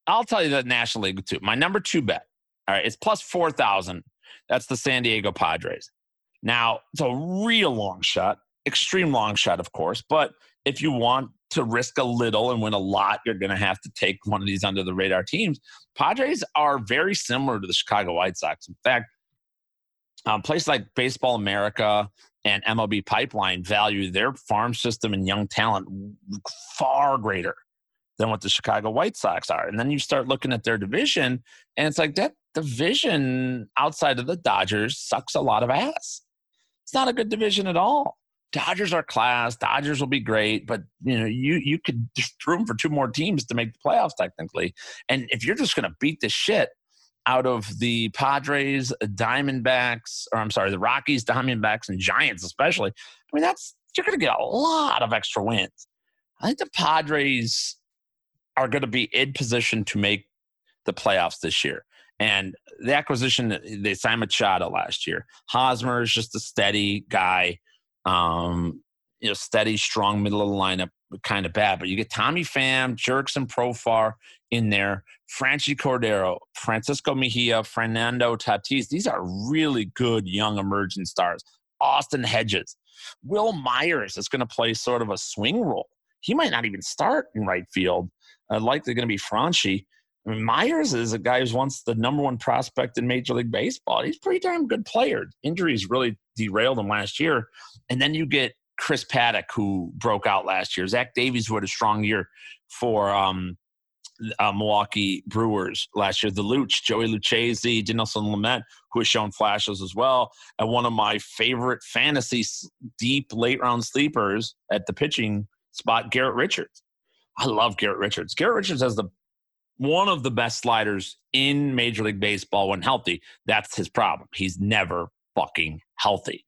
I'll tell you the National League too. My number two bet, all right, it's plus 4,000. That's the San Diego Padres. Now, it's a real long shot, extreme long shot, of course, but if you want to risk a little and win a lot, you're going to have to take one of these under the radar teams. Padres are very similar to the Chicago White Sox. In fact, um, places like Baseball America and MLB Pipeline value their farm system and young talent far greater than what the Chicago White Sox are. And then you start looking at their division, and it's like that division outside of the Dodgers sucks a lot of ass. It's not a good division at all. Dodgers are class. Dodgers will be great, but you know you you could just room for two more teams to make the playoffs technically. And if you're just going to beat the shit out of the Padres, Diamondbacks, or I'm sorry, the Rockies, Diamondbacks, and Giants, especially. I mean, that's you're going to get a lot of extra wins. I think the Padres are going to be in position to make the playoffs this year. And the acquisition, they signed Machado last year. Hosmer is just a steady guy, um, you know, steady, strong middle of the lineup, kind of bad. But you get Tommy Pham, Jerks, and Profar in there. Franchy Cordero, Francisco Mejia, Fernando Tatis. These are really good young emerging stars. Austin Hedges. Wil Myers is going to play sort of a swing role. He might not even start in right field. Uh, likely going to be Franchy. I mean, Myers is a guy who's once the number one prospect in Major League Baseball. He's pretty damn good player. Injuries really derailed him last year. And then you get Chris Paddack, who broke out last year. Zach Davies, who had a strong year for um, uh, Milwaukee Brewers last year. The Luch, Joey Lucchesi, Dinelson Lamet, who has shown flashes as well. And one of my favorite fantasy deep late round sleepers at the pitching spot, Garrett Richards. I love Garrett Richards. Garrett Richards has the one of the best sliders in Major League Baseball when healthy. That's his problem. He's never fucking healthy.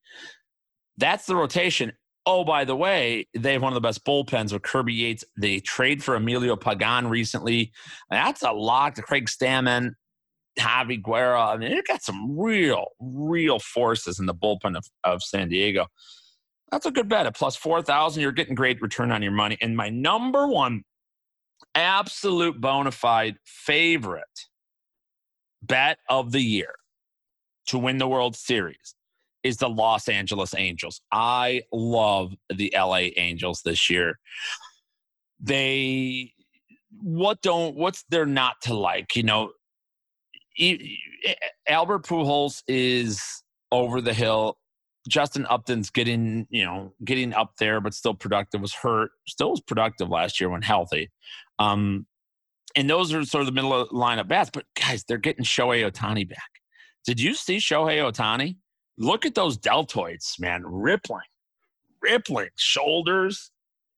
That's the rotation. Oh, by the way, they have one of the best bullpens with Kirby Yates. They trade for Emilio Pagan recently. That's a lock to Craig Stammen, Javi Guerra. I mean, it got some real, real forces in the bullpen of, of San Diego. That's a good bet. At plus 4,000, you're getting great return on your money. And my number one absolute bona fide favorite bet of the year to win the World Series is the Los Angeles Angels. I love the LA Angels this year. They what don't what's there not to like? You know, Albert Pujols is over the hill. Justin Upton's getting, you know, getting up there, but still productive. Was hurt, still was productive last year when healthy. Um, and those are sort of the middle of the lineup bats. But guys, they're getting Shohei Ohtani back. Did you see Shohei Ohtani? Look at those deltoids, man, rippling, rippling shoulders.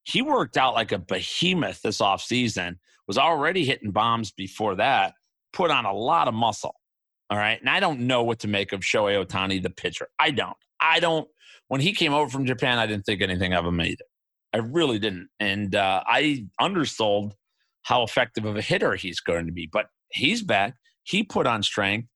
He worked out like a behemoth this offseason, was already hitting bombs before that, put on a lot of muscle. All right. And I don't know what to make of Shohei Ohtani, the pitcher. I don't. I don't. When he came over from Japan, I didn't think anything of him either. I really didn't. And uh, I undersold how effective of a hitter he's going to be. But he's back. He put on strength.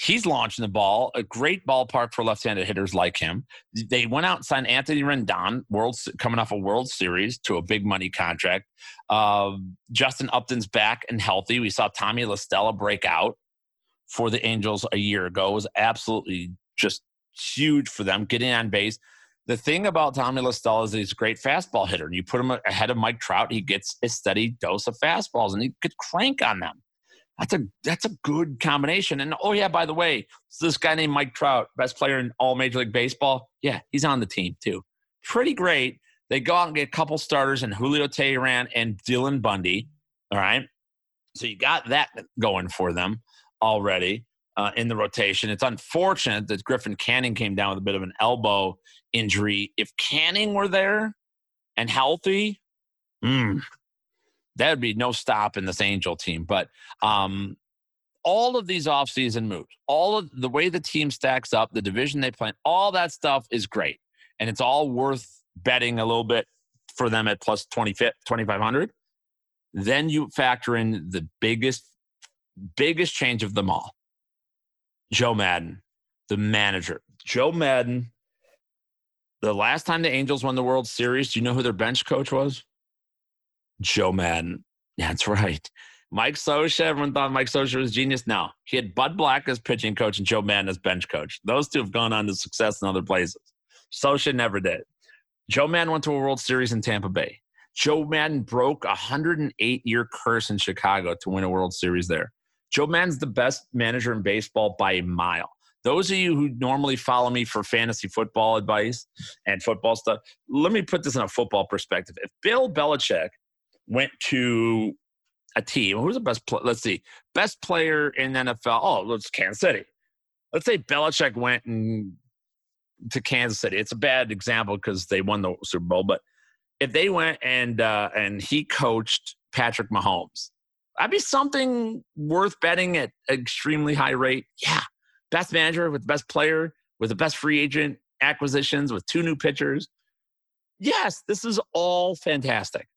He's launching the ball. A great ballpark for left-handed hitters like him. They went out and signed Anthony Rendon, world coming off a World Series to a big money contract. Uh, Justin Upton's back and healthy. We saw Tommy La Stella break out for the Angels a year ago. It was absolutely just huge for them getting on base. The thing about Tommy La Stella is he's a great fastball hitter. And you put him ahead of Mike Trout, he gets a steady dose of fastballs and he could crank on them. That's a that's a good combination. And oh yeah, by the way, this guy named Mike Trout, best player in all Major League Baseball. Yeah, he's on the team too. Pretty great. They go out and get a couple starters and Julio Teheran and Dylan Bundy. All right. So you got that going for them already uh, in the rotation. It's unfortunate that Griffin Canning came down with a bit of an elbow injury. If Canning were there and healthy, mm, that would be no stop in this Angel team. But um, all of these offseason moves, all of the way the team stacks up, the division they play, all that stuff is great. And it's all worth betting a little bit for them at plus 2,500. Then you factor in the biggest, biggest change of them all Joe Maddon, the manager. Joe Maddon, the last time the Angels won the World Series, do you know who their bench coach was? Joe Maddon. That's right. Mike Scioscia, everyone thought Mike Scioscia was genius. Now he had Bud Black as pitching coach and Joe Maddon as bench coach. Those two have gone on to success in other places. Scioscia never did. Joe Maddon went to a World Series in Tampa Bay. Joe Maddon broke a 108 year curse in Chicago to win a World Series there. Joe Maddon's the best manager in baseball by a mile. Those of you who normally follow me for fantasy football advice and football stuff, let me put this in a football perspective. If Bill Belichick went to a team. Who's the best? Pl- let's see, best player in NFL. Oh, it's Kansas City. Let's say Belichick went and to Kansas City. It's a bad example because they won the Super Bowl, but if they went and uh, and he coached Patrick Mahomes, that'd be something worth betting at extremely high rate. Yeah, best manager with the best player with the best free agent acquisitions with two new pitchers. Yes, this is all fantastic.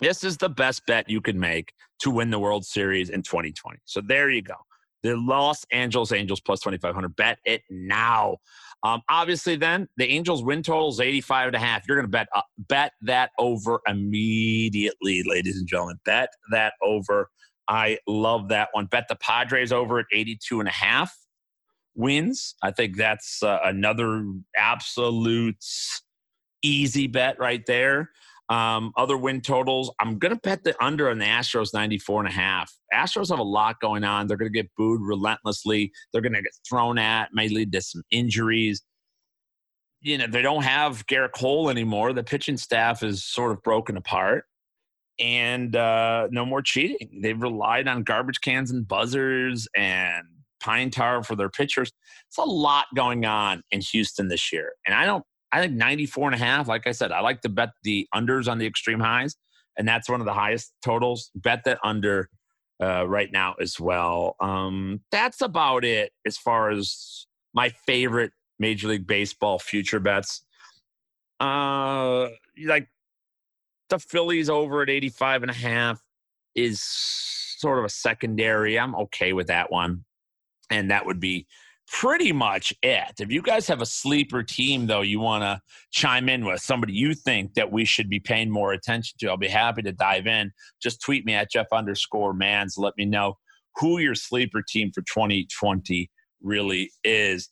This is the best bet you can make to win the World Series in 2020. So there you go. The Los Angeles Angels plus 2,500. Bet it now. Um, obviously, then the Angels win total is 85 and a half. You're going to bet uh, bet that over immediately, ladies and gentlemen. Bet that over. I love that one. Bet the Padres over at 82 and a half wins. I think that's uh, another absolute easy bet right there. Um, other win totals, I'm going to bet the under on the Astros 94 and a half. Astros have a lot going on. They're going to get booed relentlessly. They're going to get thrown at, may lead to some injuries. You know, they don't have Gerrit Cole anymore. The pitching staff is sort of broken apart. And uh, no more cheating. They've relied on garbage cans and buzzers and pine tar for their pitchers. It's a lot going on in Houston this year. And I don't I think 94 and a half. Like I said, I like to bet the unders on the extreme highs, and that's one of the highest totals. Bet that under uh, right now as well. Um, that's about it as far as my favorite Major League Baseball future bets. Uh, like the Phillies over at 85 and a half is sort of a secondary. I'm okay with that one. And that would be pretty much it. If you guys have a sleeper team, though, you want to chime in with somebody you think that we should be paying more attention to, I'll be happy to dive in. Just tweet me at Jeff underscore Mans. Let me know who your sleeper team for 2020 really is.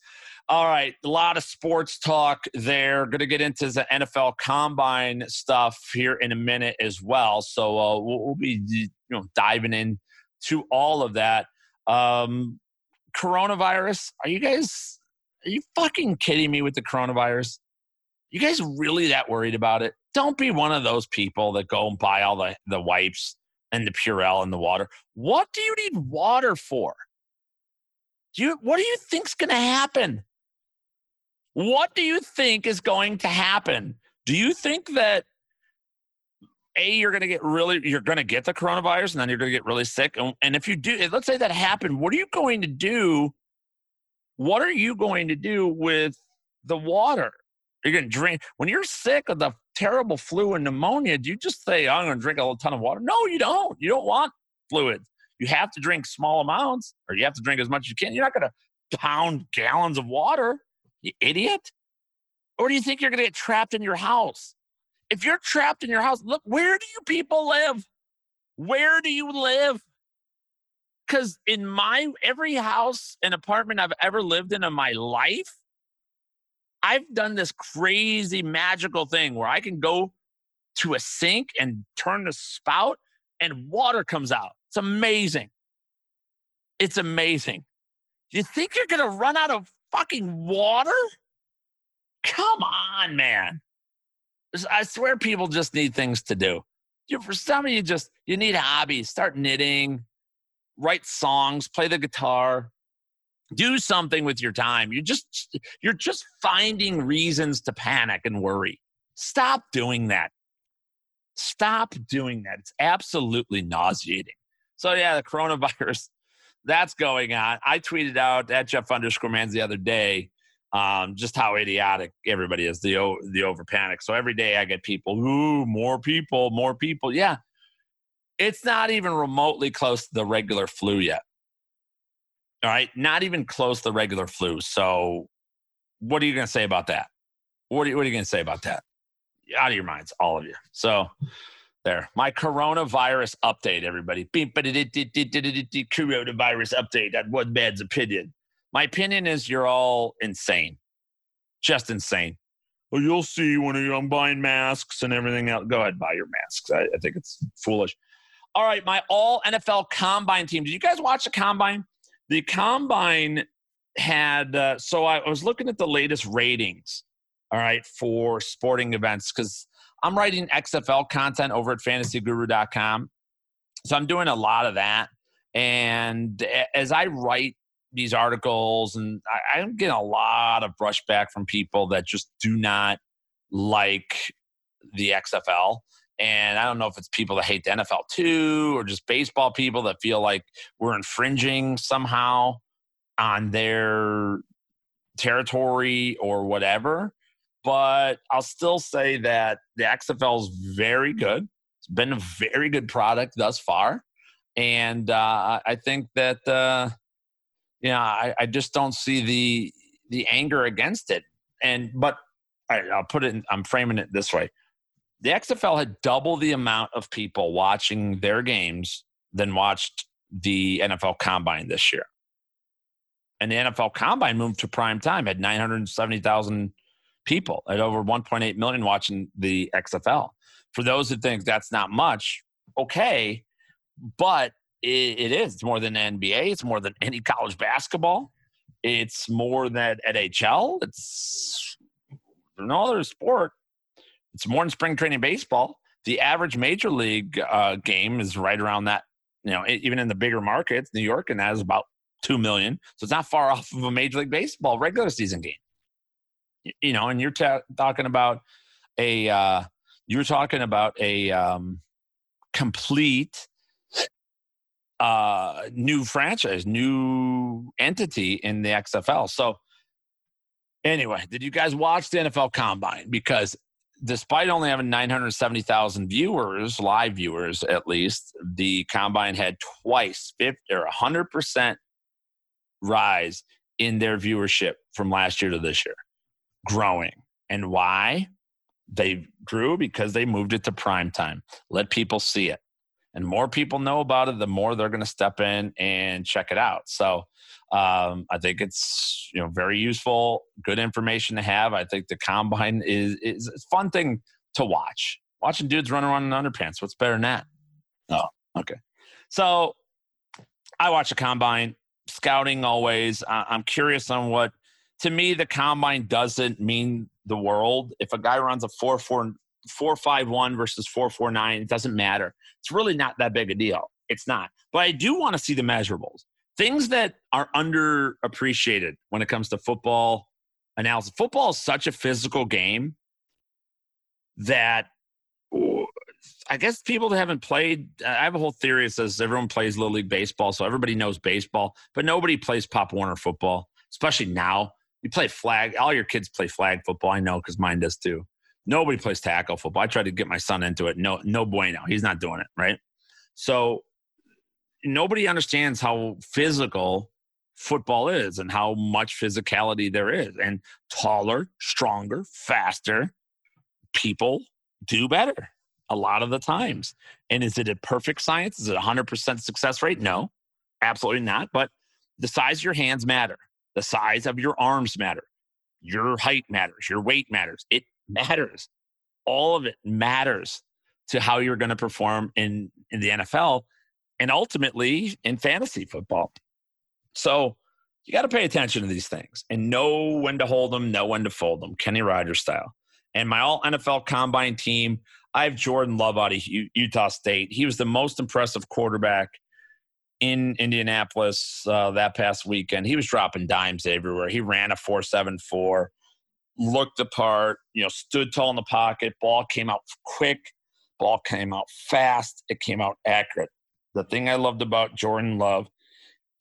All right, a lot of sports talk there. Going to get into the NFL Combine stuff here in a minute as well. So uh, we'll, we'll, be you know diving in to all of that. Um, coronavirus. Are you guys? Are you fucking kidding me with the coronavirus? You guys really that worried about it? Don't be one of those people that go and buy all the, the wipes and the Purell and the water. What do you need water for? Do you what do you think's going to happen? What do you think is going to happen? Do you think that a you're going to get really you're going to get the coronavirus and then you're going to get really sick and, and if you do let's say that happened what are you going to do? What are you going to do with the water? You're going to drink when you're sick of the terrible flu and pneumonia do you just say i'm going to drink a whole ton of water no you don't. You don't want fluids. You have to drink small amounts or you have to drink as much as you can. You're not going to pound gallons of water you idiot. Or do you think you're going to get trapped in your house if you're trapped in your house, look, where do you people live? Where do you live? Because in my every house and apartment I've ever lived in in my life, I've done this crazy magical thing where I can go to a sink and turn the spout and water comes out. It's amazing. It's amazing. You think you're going to run out of fucking water? Come on, man. I swear people just need things to do. You, for some of you, just you need hobbies. Start knitting, write songs, play the guitar, do something with your time. You just you're just finding reasons to panic and worry. Stop doing that. Stop doing that. It's absolutely nauseating. So yeah, the coronavirus, that's going on. I tweeted out at Jeff underscore Mans the other day um, just how idiotic everybody is, the the over panic. So every day I get people, ooh, more people, more people. Yeah, it's not even remotely close to the regular flu yet. All right, not even close to the regular flu. So, what are you going to say about that? What are you, what are you going to say about that? Out of your minds, all of you. So, there, my coronavirus update, everybody. Coronavirus update. That one man's opinion. My opinion is you're all insane, just insane. Well, you'll see when I'm buying masks and everything else. Go ahead, buy your masks. I, I think it's foolish. All right, my all NFL combine team. Did you guys watch the combine? The combine had, uh, so I, I was looking at the latest ratings, all right, for sporting events because I'm writing XFL content over at fantasyguru.com. So I'm doing a lot of that. And as I write these articles, and I, I'm getting a lot of brushback from people that just do not like the XFL. And I don't know if it's people that hate the NFL too, or just baseball people that feel like we're infringing somehow on their territory or whatever. But I'll still say that the XFL is very good. It's been a very good product thus far. And uh, I think that uh, you know, I, I just don't see the the anger against it. And but I, I'll put it. In, I'm framing it this way: the XFL had double the amount of people watching their games than watched the NFL Combine this year. And the NFL Combine moved to prime time, had 970,000 people, at over 1.8 million watching the XFL. For those who think that's not much, okay, but it, it is. It's more than NBA. It's more than any college basketball. It's more than NHL. It's no other sport. It's more than spring training baseball. The average major league uh, game is right around that. You know, even in the bigger markets, New York, and that is about two million. So it's not far off of a major league baseball regular season game. You know, and you're talking about a uh, you're talking about a um, complete uh, new franchise, new entity in the XFL. So Anyway, did you guys watch the NFL Combine? Because despite only having 970,000 viewers, live viewers at least, the Combine had twice 50 or 100% rise in their viewership from last year to this year, growing. And why? They grew because they moved it to prime time. Let people see it. And more people know about it, the more they're going to step in and check it out. So um, I think it's you know very useful, good information to have. I think the combine is is a fun thing to watch. Watching dudes run around in underpants. What's better than that? Oh, okay. So I watch the combine scouting always. I'm curious on what. To me, the combine doesn't mean the world. If a guy runs a four four four five one versus four four nine, it doesn't matter. It's really not that big a deal. It's not. But I do want to see the measurables. Things that are underappreciated when it comes to football analysis. Football is such a physical game that I guess people that haven't played, I have a whole theory that says everyone plays Little League Baseball, so everybody knows baseball, but nobody plays Pop Warner football, especially now. You play flag, all your kids play flag football. I know because mine does too. Nobody plays tackle football. I tried to get my son into it. No, no bueno. He's not doing it, right? So nobody understands how physical football is and how much physicality there is. And taller, stronger, faster people do better a lot of the times. And is it a perfect science? Is it a 100% success rate? No, absolutely not. But the size of your hands matter. The size of your arms matter. Your height matters. Your weight matters. It matters. All of it matters to how you're going to perform in, in the NFL and ultimately in fantasy football. So you got to pay attention to these things and know when to hold them, know when to fold them, Kenny Rogers style. And my all NFL combine team, I have Jordan Love out of Utah State. He was the most impressive quarterback in Indianapolis uh, that past weekend. He was dropping dimes everywhere. He ran a 4.74, looked the part, you know, stood tall in the pocket. Ball came out quick, ball came out fast, it came out accurate. The thing I loved about Jordan Love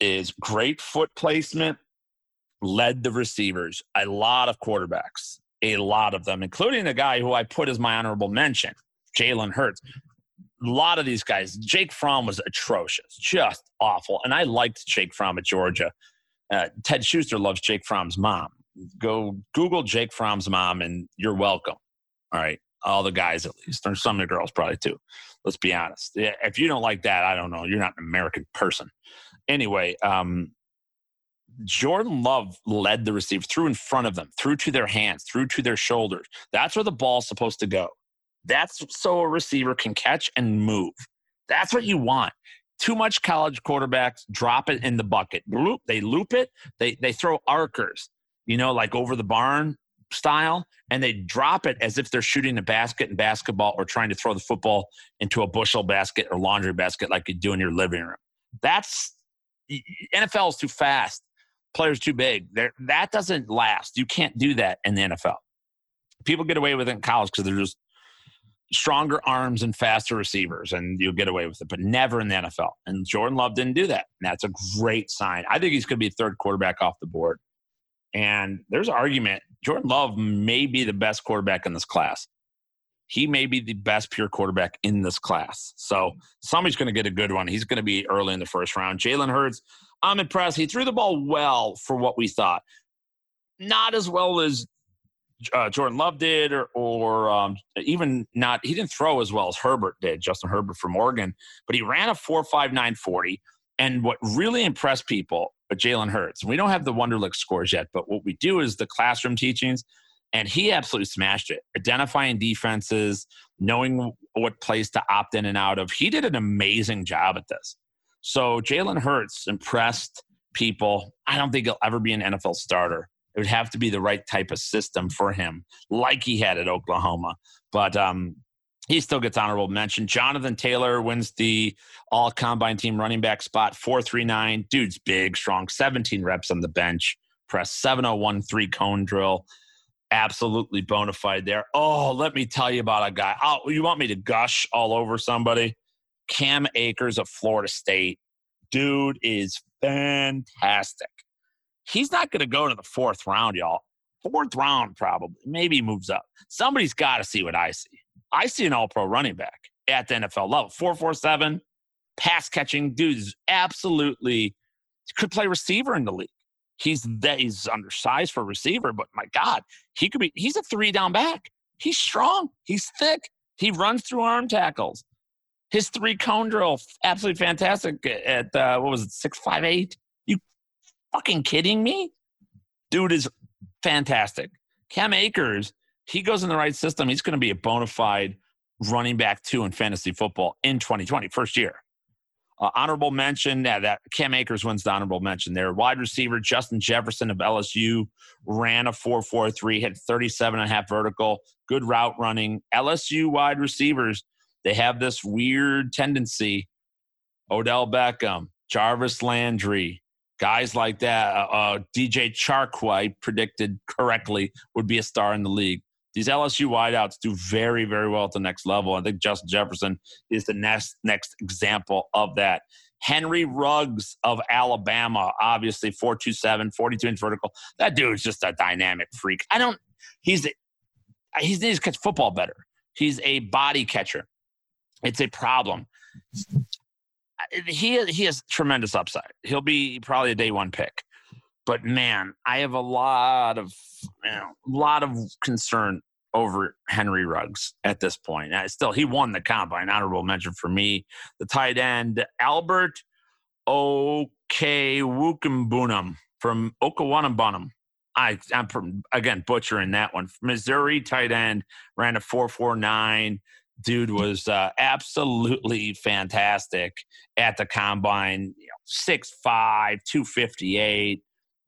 is great foot placement, led the receivers, a lot of quarterbacks a lot of them, including the guy who I put as my honorable mention, Jalen Hurts. A lot of these guys, Jake Fromm was atrocious, just awful. And I liked Jake Fromm at Georgia. Uh, Ted Schuster loves Jake Fromm's mom. Go Google Jake Fromm's mom, and you're welcome. All right, all the guys at least, or some of the girls probably too. Let's be honest. If you don't like that, I don't know. You're not an American person. Anyway, um, Jordan Love led the receiver through in front of them, through to their hands, through to their shoulders. That's where the ball's supposed to go. That's so a receiver can catch and move. That's what you want. Too much college quarterbacks drop it in the bucket. They loop it. They they throw arcers, you know, like over the barn style, and they drop it as if they're shooting a basket in basketball or trying to throw the football into a bushel basket or laundry basket like you do in your living room. That's NFL is too fast players too big. They're, that doesn't last. You can't do that in the NFL. People get away with it in college because they're just stronger arms and faster receivers, and you'll get away with it, but never in the NFL. And Jordan Love didn't do that. And that's a great sign. I think he's going to be third quarterback off the board. And there's an argument Jordan Love may be the best quarterback in this class. He may be the best pure quarterback in this class. So somebody's going to get a good one. He's going to be early in the first round. Jalen Hurts, I'm impressed. He threw the ball well for what we thought. Not as well as uh, Jordan Love did, or, or um, even not. He didn't throw as well as Herbert did, Justin Herbert from Oregon, but he ran a four five nine forty. And what really impressed people, Jalen Hurts, we don't have the Wonderlic scores yet, but what we do is the classroom teachings, and he absolutely smashed it. Identifying defenses, knowing what plays to opt in and out of. He did an amazing job at this. So Jalen Hurts impressed people. I don't think he'll ever be an NFL starter. It would have to be the right type of system for him, like he had at Oklahoma. But um, he still gets honorable mention. Jonathan Taylor wins the all combine team running back spot, 439. Dude's big, strong, 17 reps on the bench, press 701 three cone drill. Absolutely bona fide there. Oh, let me tell you about a guy. Oh, you want me to gush all over somebody? Cam Akers of Florida State. Dude is fantastic. He's not going to go to the fourth round, y'all. fourth round, probably. Maybe moves up. Somebody's got to see what I see. I see an all pro running back at the NFL level. 447, pass catching dude is absolutely could play receiver in the league. He's that he's undersized for receiver, but my God, he could be he's a three down back. He's strong, he's thick, he runs through arm tackles. His three cone drill, absolutely fantastic at uh, what was it, six five eight? You fucking kidding me? Dude is fantastic. Cam Akers, he goes in the right system. He's going to be a bona fide running back two in fantasy football in 2020, first year. Uh, honorable mention yeah, that Cam Akers wins the honorable mention there. Wide receiver Justin Jefferson of LSU ran a 4.43, hit 37 and a half vertical, good route running. LSU wide receivers, they have this weird tendency. Odell Beckham, Jarvis Landry, guys like that. Uh, uh, DJ Chark, I predicted correctly, would be a star in the league these LSU wideouts do very, very well at the next level. I think Justin Jefferson is the next next example of that. Henry Ruggs of Alabama, obviously 427, 42 inch vertical. That dude's just a dynamic freak. I don't, he's, he needs to catch football better. He's a body catcher. It's a problem. He, he has tremendous upside. He'll be probably a day one pick but man, I have a lot of you know, lot of concern over Henry Ruggs at this point. Still, he won the combine. Honorable mention for me. The tight end Albert Okwuegbunam from Okawanabunam. I, I'm from, again butchering that one. Missouri tight end ran a 4.49. Dude was uh, absolutely fantastic at the combine. You know, 6'5, 258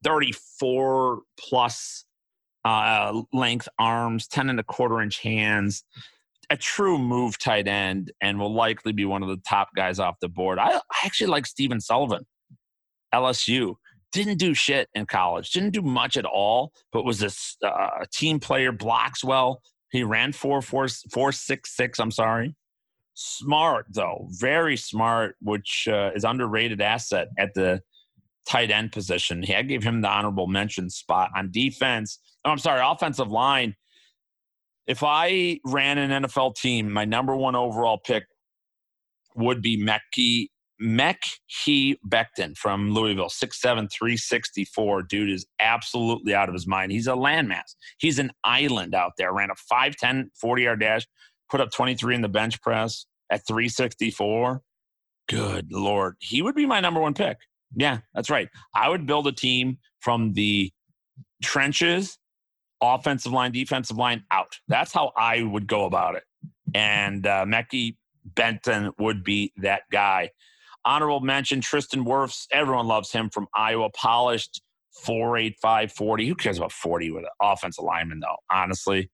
34 plus uh, length arms, 10 and a quarter inch hands, a true move tight end, and will likely be one of the top guys off the board. I, I actually like Stephen Sullivan, LSU. Didn't do shit in college, didn't do much at all, but was a uh, team player, blocks well. He ran four, four, four, six, six. I'm sorry. Smart though, very smart, which uh, is underrated asset at the tight end position. I gave him the honorable mention spot on defense. Oh, I'm sorry, offensive line. If I ran an NFL team, my number one overall pick would be Mekhi Mekhi Becton from Louisville, 6'7", 364. Dude is absolutely out of his mind. He's a landmass. He's an island out there. Ran a 5'10", 40-yard dash, put up 23 in the bench press at 364. Good Lord. He would be my number one pick. Yeah, that's right. I would build a team from the trenches, offensive line, defensive line out. That's how I would go about it. And uh, Becton would be that guy. Honorable mention Tristan Wirfs. Everyone loves him from Iowa. Polished 485 40. Who cares about 40 with an offensive lineman, though? Honestly,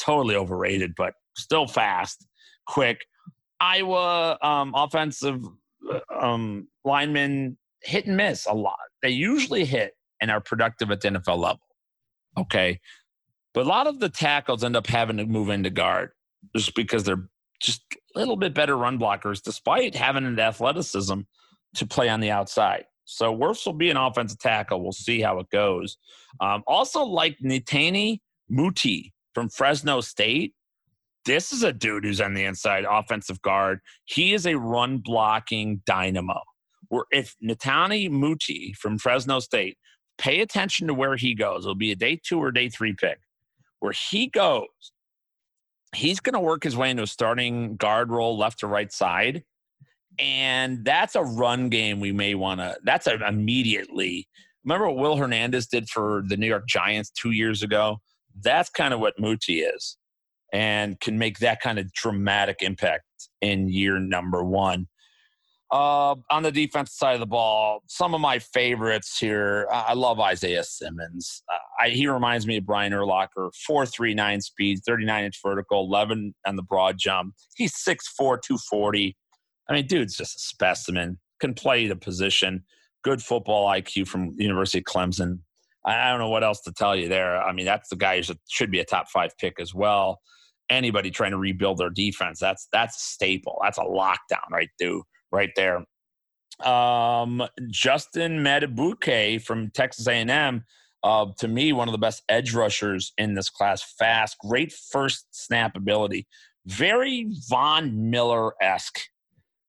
totally overrated, but still fast, quick. Iowa um, offensive uh, um, lineman hit and miss a lot. They usually hit and are productive at the NFL level. Okay. But a lot of the tackles end up having to move into guard just because they're just a little bit better run blockers, despite having the athleticism to play on the outside. So Wirfs will be an offensive tackle. We'll see how it goes. Um, also, like Netane Muti from Fresno State, this is a dude who's on the inside offensive guard. He is a run blocking dynamo where if Netane Muti from Fresno State, pay attention to where he goes. It'll be a day two or day three pick. Where he goes, he's going to work his way into a starting guard role left to right side. And that's a run game we may want to, that's a, immediately. Remember what Will Hernandez did for the New York Giants two years ago? That's kind of what Muti is and can make that kind of dramatic impact in year number one. Uh, on the defense side of the ball, some of my favorites here. I love Isaiah Simmons. Uh, I, he reminds me of Brian Urlacher. Four three nine speed, thirty nine inch vertical, eleven on the broad jump. He's 6'4", 240. I mean, dude's just a specimen. Can play the position. Good football IQ from University of Clemson. I, I don't know what else to tell you there. I mean, that's the guy who should be a top five pick as well. Anybody trying to rebuild their defense, that's that's a staple. That's a lockdown right, dude right there. Um, Justin Madubuike from Texas A&M. uh, to me, one of the best edge rushers in this class. Fast, great first snap ability. Very Von Miller esque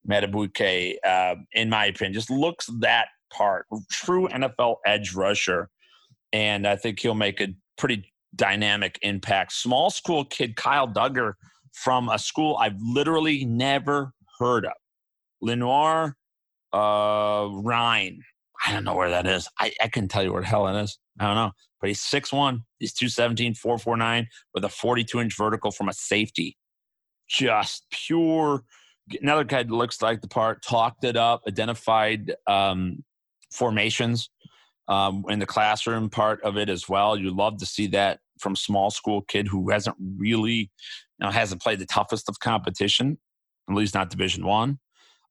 Madubuike, uh, in my opinion. Just looks that part. True NFL edge rusher. And I think he'll make a pretty dynamic impact. Small school kid Kyle Dugger from a school I've literally never heard of. Lenoir uh, Rhyne. I don't know where that is. I, I couldn't tell you where the hell it is. I don't know. But he's 6'1, he's 217, 449 with a 42 inch vertical from a safety. Just pure. Another guy looks like the part, talked it up, identified um, formations um, in the classroom part of it as well. You love to see that from small school kid who hasn't really, you know, hasn't played the toughest of competition, at least not Division One.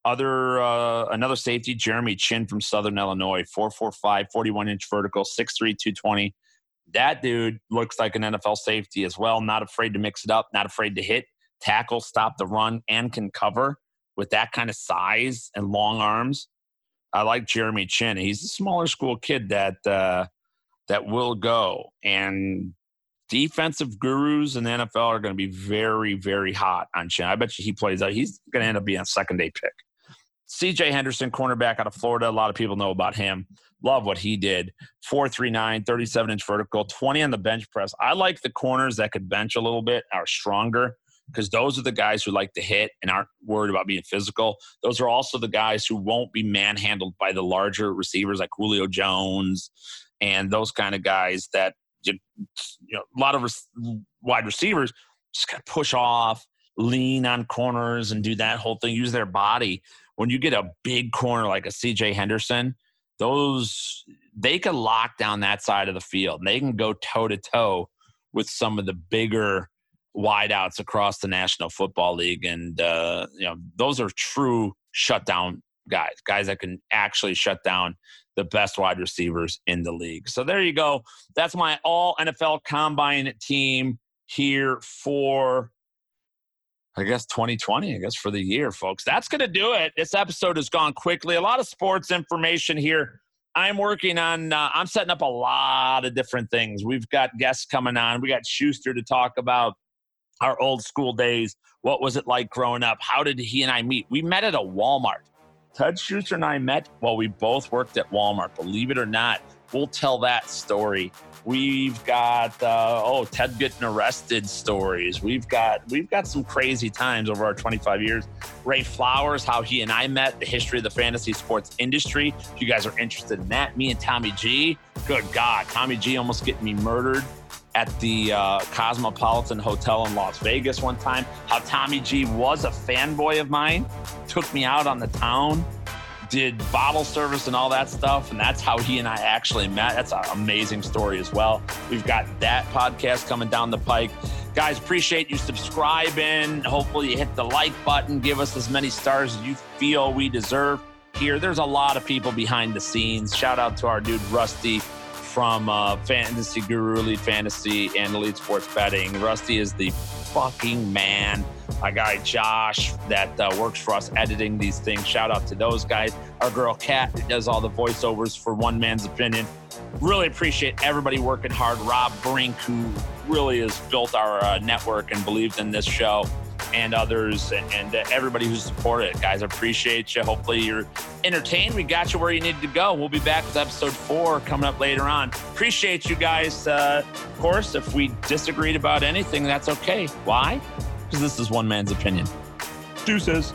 Other uh, another safety, Jeremy Chinn from Southern Illinois, 445, 41 inch vertical, 6'3, 220. That dude looks like an NFL safety as well. Not afraid to mix it up, not afraid to hit, tackle, stop the run, and can cover with that kind of size and long arms. I like Jeremy Chinn. He's a smaller school kid that uh, that will go. And defensive gurus in the NFL are going to be very, very hot on Chinn. I bet you he plays out. He's going to end up being a second day pick. CJ Henderson, cornerback out of Florida. A lot of people know about him. Love what he did. 439, 37 inch vertical, 20 on the bench press. I like the corners that could bench a little bit, are stronger, because those are the guys who like to hit and aren't worried about being physical. Those are also the guys who won't be manhandled by the larger receivers like Julio Jones and those kind of guys that you know, a lot of wide receivers just kind of push off, lean on corners, and do that whole thing. Use their body when you get a big corner like a CJ Henderson, those they can lock down that side of the field. They can go toe to toe with some of the bigger wideouts across the National Football League, and uh, you know those are true shutdown guys, guys that can actually shut down the best wide receivers in the league. So there you go. That's my all NFL combine team here for I guess 2020, I guess for the year, folks. That's going to do it. This episode has gone quickly. A lot of sports information here. I'm working on, uh, I'm setting up a lot of different things. We've got guests coming on. We got Schuster to talk about our old school days. What was it like growing up? How did he and I meet? We met at a Walmart. Ted Schuster and I met while we both worked at Walmart. Believe it or not, we'll tell that story We've got uh, oh Ted getting arrested stories. We've got we've got some crazy times over our 25 years. Ray Flowers, how he and I met, the history of the fantasy sports industry. If you guys are interested in that, me and Tommy G. Good God, Tommy G almost getting me murdered at the uh, Cosmopolitan Hotel in Las Vegas one time. How Tommy G was a fanboy of mine, took me out on the town did bottle service and all that stuff. And that's how he and I actually met. That's an amazing story as well. We've got that podcast coming down the pike. Guys, appreciate you subscribing. Hopefully, you hit the like button. Give us as many stars as you feel we deserve here. There's a lot of people behind the scenes. Shout out to our dude, Rusty from uh, Fantasy Guru, Elite Fantasy, and Elite Sports Betting. Rusty is the fucking man. My guy Josh that uh, works for us editing these things. Shout out to those guys. Our girl Kat who does all the voiceovers for One Man's Opinion. Really appreciate everybody working hard. Rob Brink, who really has built our uh, network and believed in this show and others and, and everybody who supported. Guys, I appreciate you. Hopefully you're entertained. We got you where you need to go. We'll be back with episode four coming up later on. Appreciate you guys. Uh, of course, if we disagreed about anything, that's okay. Why? Because this is one man's opinion. Deuces.